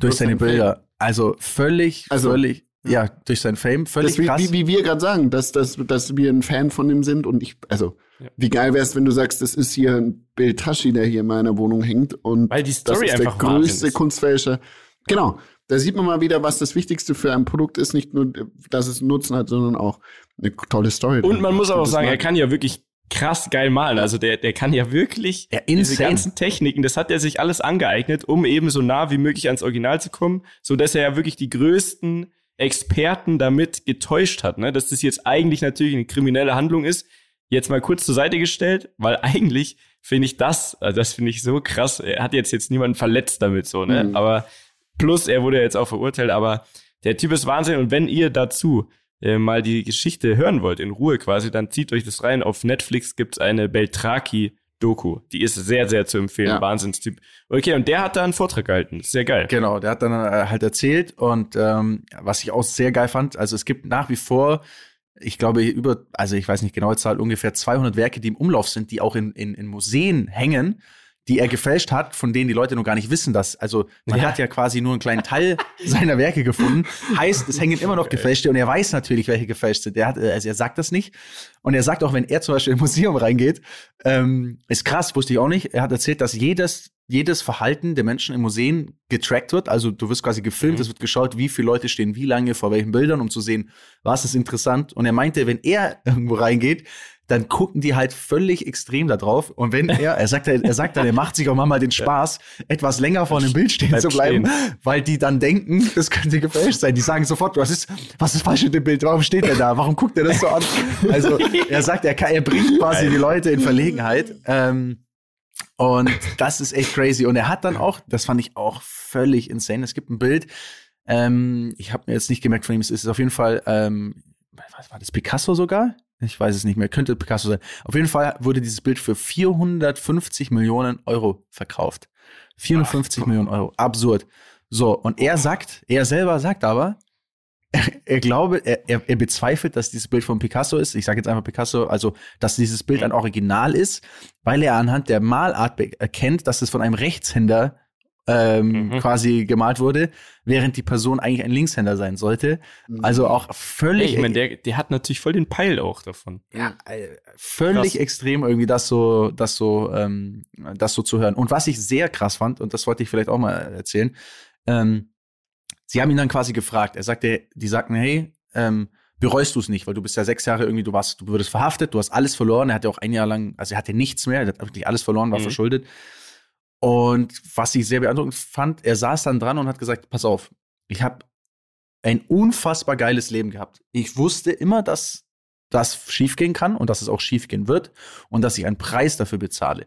durch seine Bilder. Also völlig, also, völlig, ja, durch sein Fame, völlig das, krass. Wie, wie, wir gerade sagen, dass, dass, dass wir ein Fan von ihm sind und ich, also, ja. wie geil wär's, wenn du sagst, das ist hier ein Bild Tashi, der hier in meiner Wohnung hängt und Weil die Story das ist der größte Kunstfälscher. Genau. Da sieht man mal wieder, was das Wichtigste für ein Produkt ist, nicht nur, dass es einen Nutzen hat, sondern auch eine tolle Story. Und man muss auch sagen, er kann ja wirklich krass geil malen. Also der, der kann ja wirklich ja, diese ganzen Techniken, das hat er sich alles angeeignet, um eben so nah wie möglich ans Original zu kommen, so dass er ja wirklich die größten Experten damit getäuscht hat, ne? dass das jetzt eigentlich natürlich eine kriminelle Handlung ist, jetzt mal kurz zur Seite gestellt, weil eigentlich finde ich das, also das finde ich so krass. Er hat jetzt jetzt niemanden verletzt damit so, ne? Mhm. Aber plus er wurde jetzt auch verurteilt, aber der Typ ist Wahnsinn und wenn ihr dazu äh, mal die Geschichte hören wollt in Ruhe quasi, dann zieht euch das rein. Auf Netflix gibt's eine Beltraki Doku. Die ist sehr, sehr zu empfehlen. Ja. Wahnsinnstyp. Okay, und der hat da einen Vortrag gehalten. Sehr geil. Genau, der hat dann äh, halt erzählt und ähm, was ich auch sehr geil fand, also es gibt nach wie vor, ich glaube, über, also ich weiß nicht genaue Zahl, ungefähr 200 Werke, die im Umlauf sind, die auch in, in, in Museen hängen die er gefälscht hat, von denen die Leute noch gar nicht wissen, dass, also man ja. hat ja quasi nur einen kleinen Teil seiner Werke gefunden. Heißt, es hängen immer noch gefälschte und er weiß natürlich, welche gefälscht sind. Er hat, also er sagt das nicht. Und er sagt auch, wenn er zum Beispiel im Museum reingeht, ähm, ist krass, wusste ich auch nicht. Er hat erzählt, dass jedes, jedes Verhalten der Menschen im Museen getrackt wird. Also du wirst quasi gefilmt, mhm. es wird geschaut, wie viele Leute stehen wie lange vor welchen Bildern, um zu sehen, was ist interessant. Und er meinte, wenn er irgendwo reingeht, dann gucken die halt völlig extrem da drauf. Und wenn er, er sagt, er sagt dann, er macht sich auch mal den Spaß, etwas länger vor einem Bild stehen zu bleiben, stehen. weil die dann denken, das könnte gefälscht sein. Die sagen sofort, was ist, was ist falsch mit dem Bild? Warum steht er da? Warum guckt er das so an? Also er sagt, er, kann, er bringt quasi die Leute in Verlegenheit. Ähm, und das ist echt crazy. Und er hat dann auch, das fand ich auch völlig insane. Es gibt ein Bild, ähm, ich habe mir jetzt nicht gemerkt von ihm, es ist auf jeden Fall, ähm, was war das, Picasso sogar? Ich weiß es nicht mehr, könnte Picasso sein. Auf jeden Fall wurde dieses Bild für 450 Millionen Euro verkauft. 450 Ach, Millionen Euro. Absurd. So, und er sagt, er selber sagt aber, er, er glaube, er, er, er bezweifelt, dass dieses Bild von Picasso ist. Ich sage jetzt einfach Picasso, also dass dieses Bild ein Original ist, weil er anhand der Malart erkennt, dass es von einem Rechtshänder ähm, mhm. quasi gemalt wurde, während die Person eigentlich ein Linkshänder sein sollte. Mhm. Also auch völlig. Ich meine, der, der hat natürlich voll den Peil auch davon. Ja, äh, völlig krass. extrem irgendwie das so, das so, ähm, das so zu hören. Und was ich sehr krass fand, und das wollte ich vielleicht auch mal erzählen, ähm, sie haben ihn dann quasi gefragt. Er sagte, die sagten, hey, ähm, bereust du es nicht, weil du bist ja sechs Jahre irgendwie, du warst, du wurdest verhaftet, du hast alles verloren. Er hatte auch ein Jahr lang, also er hatte nichts mehr, er hat wirklich alles verloren, war mhm. verschuldet. Und was ich sehr beeindruckend fand, er saß dann dran und hat gesagt, pass auf, ich habe ein unfassbar geiles Leben gehabt. Ich wusste immer, dass das schiefgehen kann und dass es auch schiefgehen wird und dass ich einen Preis dafür bezahle.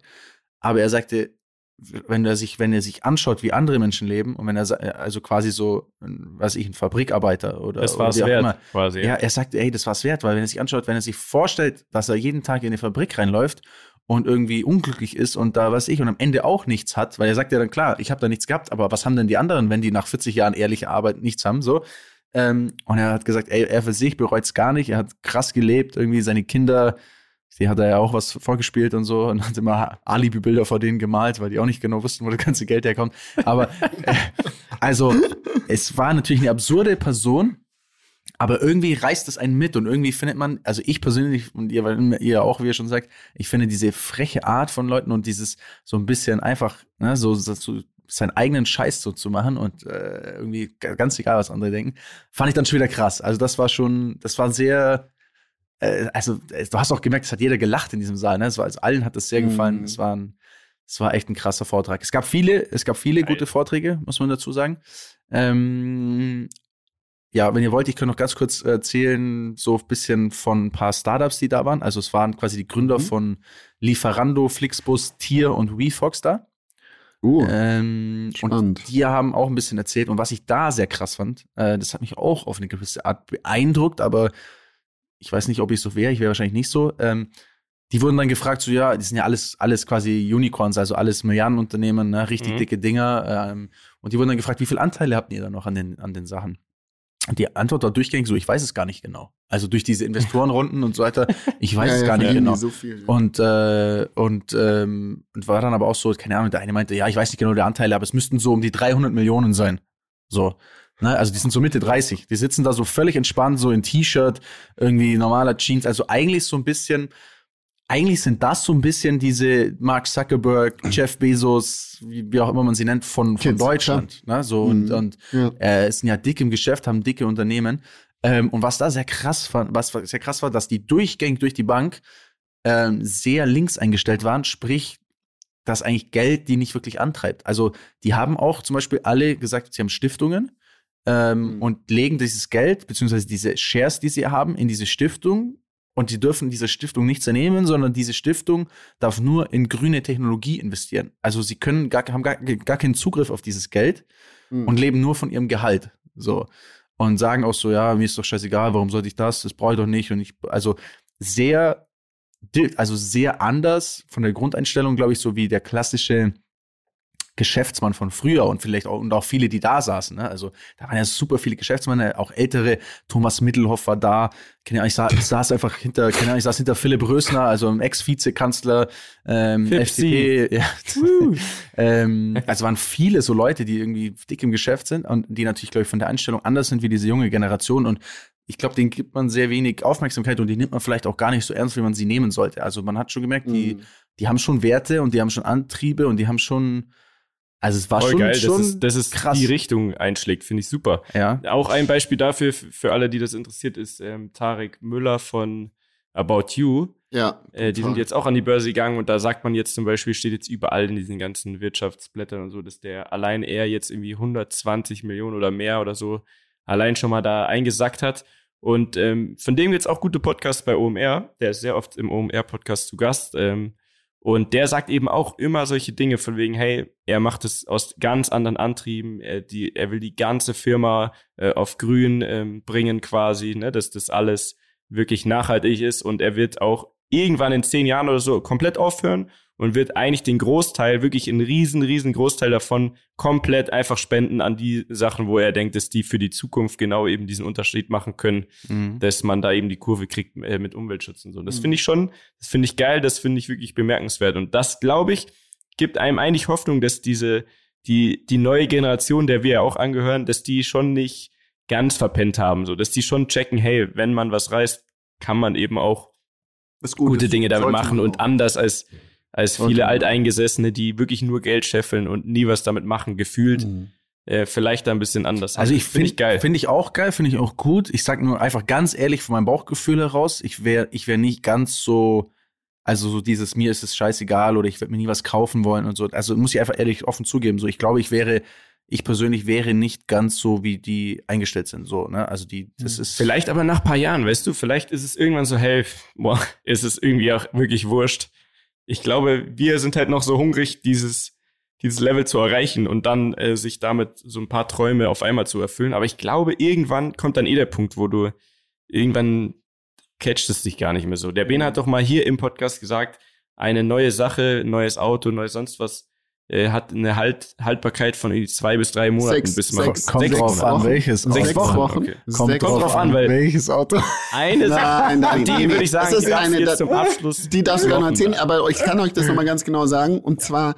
Aber er sagte, wenn er sich, wenn er sich anschaut, wie andere Menschen leben und wenn er also quasi so, weiß ich, ein Fabrikarbeiter oder das war es wert, immer, quasi. Ja, er sagte, ey, das war es wert, weil wenn er sich anschaut, wenn er sich vorstellt, dass er jeden Tag in eine Fabrik reinläuft und irgendwie unglücklich ist und da was ich und am Ende auch nichts hat, weil er sagt ja dann klar, ich habe da nichts gehabt, aber was haben denn die anderen, wenn die nach 40 Jahren ehrliche Arbeit nichts haben, so. Ähm, und er hat gesagt, ey, er für sich bereut es gar nicht, er hat krass gelebt, irgendwie seine Kinder, die hat er ja auch was vorgespielt und so und hat immer Alibi-Bilder vor denen gemalt, weil die auch nicht genau wussten, wo das ganze Geld herkommt. Aber äh, also, es war natürlich eine absurde Person, aber irgendwie reißt es einen mit und irgendwie findet man, also ich persönlich und ihr, weil ihr auch, wie ihr schon sagt, ich finde diese freche Art von Leuten und dieses so ein bisschen einfach, ne, so, so seinen eigenen Scheiß so zu machen und äh, irgendwie ganz egal, was andere denken, fand ich dann schon wieder krass. Also das war schon, das war sehr, äh, also äh, du hast auch gemerkt, es hat jeder gelacht in diesem Saal, ne? Es war, also allen hat das sehr gefallen. Mm. Es war ein, es war echt ein krasser Vortrag. Es gab viele, es gab viele gute Vorträge, muss man dazu sagen. Ähm, ja, wenn ihr wollt, ich kann noch ganz kurz erzählen, so ein bisschen von ein paar Startups, die da waren. Also es waren quasi die Gründer Mhm. von Lieferando, Flixbus, Tier und WeFox da. Uh, Ähm, spannend. und die haben auch ein bisschen erzählt. Und was ich da sehr krass fand, äh, das hat mich auch auf eine gewisse Art beeindruckt, aber ich weiß nicht, ob ich so wäre, ich wäre wahrscheinlich nicht so. Ähm, die wurden dann gefragt, so ja, die sind ja alles, alles quasi Unicorns, also alles Milliardenunternehmen, ne, richtig Mhm. dicke Dinger. Ähm, und die wurden dann gefragt, wie viele Anteile habt ihr da noch an den, an den Sachen? Die Antwort war durchgängig so, ich weiß es gar nicht genau. Also durch diese Investorenrunden und so weiter, ich weiß Ja, es ja, gar nicht verdienen die genau. So viel, ja. Und, äh, und, ähm, und war dann aber auch so, keine Ahnung, der eine meinte, ja, ich weiß nicht genau die Anteile, aber es müssten so um die 300 Millionen sein. So. Ne? Also die sind so Mitte 30. Die sitzen da so völlig entspannt, so in T-Shirt, irgendwie normaler Jeans. Also eigentlich so ein bisschen, eigentlich sind das so ein bisschen diese Mark Zuckerberg, Jeff Bezos, wie, wie auch immer man sie nennt, von, von Deutschland. Ne? So, und, Mhm. und ja. äh, sind ja dick im Geschäft, haben dicke Unternehmen. Ähm, und was da sehr krass war, was sehr krass war, dass die durchgängig durch die Bank ähm, sehr links eingestellt waren, sprich, dass eigentlich Geld die nicht wirklich antreibt. Also die haben auch zum Beispiel alle gesagt, sie haben Stiftungen ähm, Mhm. und legen dieses Geld, beziehungsweise diese Shares, die sie haben, in diese Stiftung und die dürfen dieser Stiftung nichts ernehmen, sondern diese Stiftung darf nur in grüne Technologie investieren. Also sie können gar, haben gar, gar keinen Zugriff auf dieses Geld Mhm. und leben nur von ihrem Gehalt. So. Und sagen auch so, ja, mir ist doch scheißegal, warum sollte ich das? Das brauche ich doch nicht. Und ich, also sehr, also sehr anders von der Grundeinstellung, glaube ich, so wie der klassische Geschäftsmann von früher und vielleicht auch, und auch viele, die da saßen. Ne? Also da waren ja super viele Geschäftsmänner, auch ältere. Thomas Mittelhoff war da. Keine ich, sa ich saß einfach hinter, keine Ahnung, ich saß hinter Philipp Rösner, also einem Ex-Vizekanzler, ähm. FDP. Ja. ähm, also waren viele so Leute, die irgendwie dick im Geschäft sind und die natürlich, glaube ich, von der Einstellung anders sind wie diese junge Generation. Und ich glaube, denen gibt man sehr wenig Aufmerksamkeit und die nimmt man vielleicht auch gar nicht so ernst, wie man sie nehmen sollte. Also man hat schon gemerkt, die, Mhm. die haben schon Werte und die haben schon Antriebe und die haben schon, also es war Voll schon, geil, schon dass es, dass es krass. die Richtung einschlägt, finde ich super. ja. Auch ein Beispiel dafür, für alle, die das interessiert, ist ähm, Tarek Müller von About You. Ja. Äh, die sind jetzt auch an die Börse gegangen und da sagt man jetzt zum Beispiel, steht jetzt überall in diesen ganzen Wirtschaftsblättern und so, dass der allein er jetzt irgendwie 120 Millionen oder mehr oder so allein schon mal da eingesackt hat. Und ähm, von dem gibt's auch gute Podcasts bei OMR. Der ist sehr oft im OMR-Podcast zu Gast. Ähm, und der sagt eben auch immer solche Dinge von wegen, hey, er macht es aus ganz anderen Antrieben. Er, die, er will die ganze Firma äh, auf grün ähm, bringen quasi, ne, dass das alles wirklich nachhaltig ist. Und er wird auch irgendwann in zehn Jahren oder so komplett aufhören und wird eigentlich den Großteil, wirklich einen riesen, riesen Großteil davon komplett einfach spenden an die Sachen, wo er denkt, dass die für die Zukunft genau eben diesen Unterschied machen können, Mhm. dass man da eben die Kurve kriegt äh, mit Umweltschutz und so. Das Mhm. finde ich schon, das finde ich geil, das finde ich wirklich bemerkenswert. Und das, glaube ich, gibt einem eigentlich Hoffnung, dass diese, die, die neue Generation, der wir ja auch angehören, dass die schon nicht ganz verpennt haben, so, dass die schon checken, hey, wenn man was reißt, kann man eben auch gute Dinge damit machen und anders als, als viele auch. Alteingesessene, die wirklich nur Geld scheffeln und nie was damit machen, gefühlt, Mhm. äh, vielleicht da ein bisschen anders. Also ich Find finde ich geil. Finde ich auch geil, finde ich auch gut. Ich sag nur einfach ganz ehrlich von meinem Bauchgefühl heraus, ich wäre ich wär nicht ganz so, also so dieses, mir ist es scheißegal oder ich werde mir nie was kaufen wollen und so. Also muss ich einfach ehrlich offen zugeben. So, ich glaube, ich wäre, ich persönlich wäre nicht ganz so, wie die eingestellt sind. So, ne? Also die, das ist. Vielleicht aber nach ein paar Jahren, weißt du, vielleicht ist es irgendwann so, hey, boah, ist es irgendwie auch wirklich wurscht. Ich glaube, wir sind halt noch so hungrig, dieses, dieses Level zu erreichen und dann äh, sich damit so ein paar Träume auf einmal zu erfüllen. Aber ich glaube, irgendwann kommt dann eh der Punkt, wo du irgendwann catcht es dich gar nicht mehr so. Der Ben hat doch mal hier im Podcast gesagt, eine neue Sache, neues Auto, neues sonst was, äh, hat eine halt halt von zwei bis drei Monaten, Sechs- bis man sechs- kommt sechs drauf Wochen. an, welches. Sechs Sechs Wochen, Wochen. okay. Kommt, Sechs drauf, drauf an, weil- welches Auto. Eine Sache, Nein, nein, die nein. würde ich sagen, Das ist die darfst du eine, jetzt da- zum Abschluss. Die darfst du droppen. erzählen, aber ich kann euch das nochmal ganz genau sagen. Und zwar,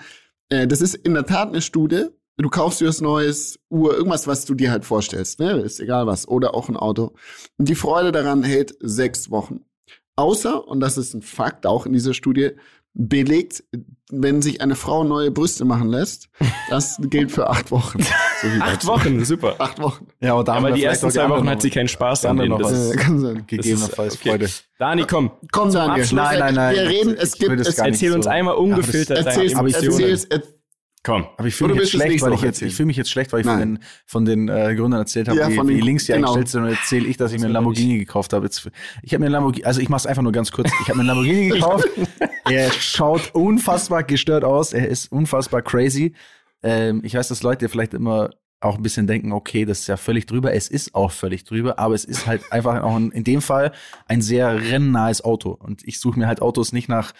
äh, das ist in der Tat eine Studie. Du kaufst dir das neues Uhr, irgendwas, was du dir halt vorstellst, ne? Ist egal was. Oder auch ein Auto. Und die Freude daran hält sechs Wochen. Außer, und das ist ein Fakt auch in dieser Studie, belegt, wenn sich eine Frau neue Brüste machen lässt, das gilt für acht Wochen. So Acht dazu. Wochen, super. Acht Wochen. Ja, und da haben Aber die ersten zwei Wochen hat sie keinen Spaß anderen denen. noch Das was. ist, kann sein. Gegebenenfalls okay. Freude. Dani, komm. Komm, Daniel. Nein, nein, nein. Wir reden, es gibt, es Erzähl uns so. einmal ungefiltert deine Aber ich- Emotionen. erzähl's, er, Komm. Aber ich fühle mich, jetzt schlecht, weil ich jetzt, ich fühle mich jetzt schlecht, weil ich von den, von den äh, Gründern erzählt habe, ja, wie, wie links die genau. eingestellt sind und erzähle ich, dass ich mir einen Lamborghini gekauft habe. Jetzt, ich habe mir einen Lamborghini, also ich mache es einfach nur ganz kurz. Ich habe mir einen Lamborghini gekauft. er schaut unfassbar gestört aus. Er ist unfassbar crazy. Ähm, ich weiß, dass Leute vielleicht immer auch ein bisschen denken, okay, das ist ja völlig drüber. Es ist auch völlig drüber, aber es ist halt einfach auch in, in dem Fall ein sehr rennnahes Auto. Und ich suche mir halt Autos nicht nach,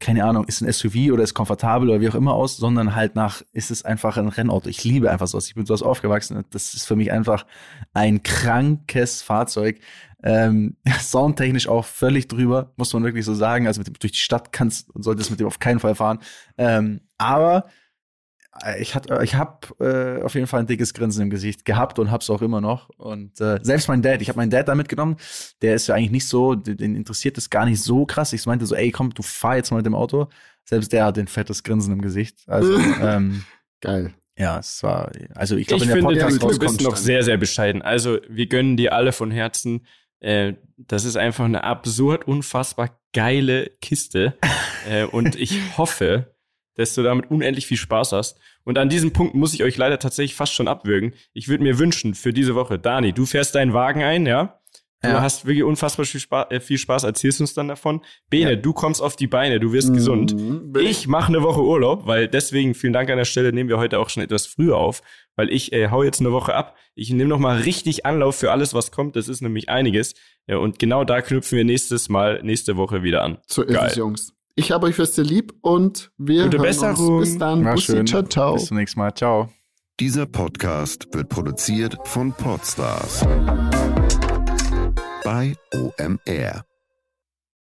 keine Ahnung, ist ein SUV oder ist komfortabel oder wie auch immer aus, sondern halt nach, ist es einfach ein Rennauto. Ich liebe einfach sowas. Ich bin sowas aufgewachsen. Das ist für mich einfach ein krankes Fahrzeug. Ähm, soundtechnisch auch völlig drüber, muss man wirklich so sagen. Also mit, durch die Stadt kannst und solltest mit dem auf keinen Fall fahren. Ähm, aber ich, hat, äh, ich habe äh, auf jeden Fall ein dickes Grinsen im Gesicht gehabt und hab's auch immer noch. Und äh, selbst mein Dad, ich habe meinen Dad da mitgenommen, der ist ja eigentlich nicht so, den interessiert das gar nicht so krass. Ich meinte so, ey, komm, du fahr jetzt mal mit dem Auto. Selbst der hat ein fettes Grinsen im Gesicht. Also, ähm, Geil. Ja, es war, also ich glaube, in der Podcast du, du bist noch sehr, sehr bescheiden. Also wir gönnen dir alle von Herzen. Äh, das ist einfach eine absurd, unfassbar geile Kiste. äh, und ich hoffe, dass du damit unendlich viel Spaß hast. Und an diesem Punkt muss ich euch leider tatsächlich fast schon abwürgen. Ich würde mir wünschen für diese Woche, Dani, du fährst deinen Wagen ein, ja? Du ja. hast wirklich unfassbar viel Spaß, äh, viel Spaß, erzählst uns dann davon. Bene, ja. du kommst auf die Beine, du wirst mhm. gesund. Ich mache eine Woche Urlaub, weil deswegen, vielen Dank an der Stelle, nehmen wir heute auch schon etwas früher auf, weil ich äh, hau jetzt eine Woche ab. Ich nehme noch mal richtig Anlauf für alles, was kommt. Das ist nämlich einiges. Ja, und genau da knüpfen wir nächstes Mal, nächste Woche wieder an. So ist es, Jungs. Ich habe euch fest lieb und wir Gute hören Besserung. uns. Bis dann. War Bussi, schön. Ciao, ciao. Bis zum nächsten Mal. Ciao. Dieser Podcast wird produziert von Podstars bei OMR.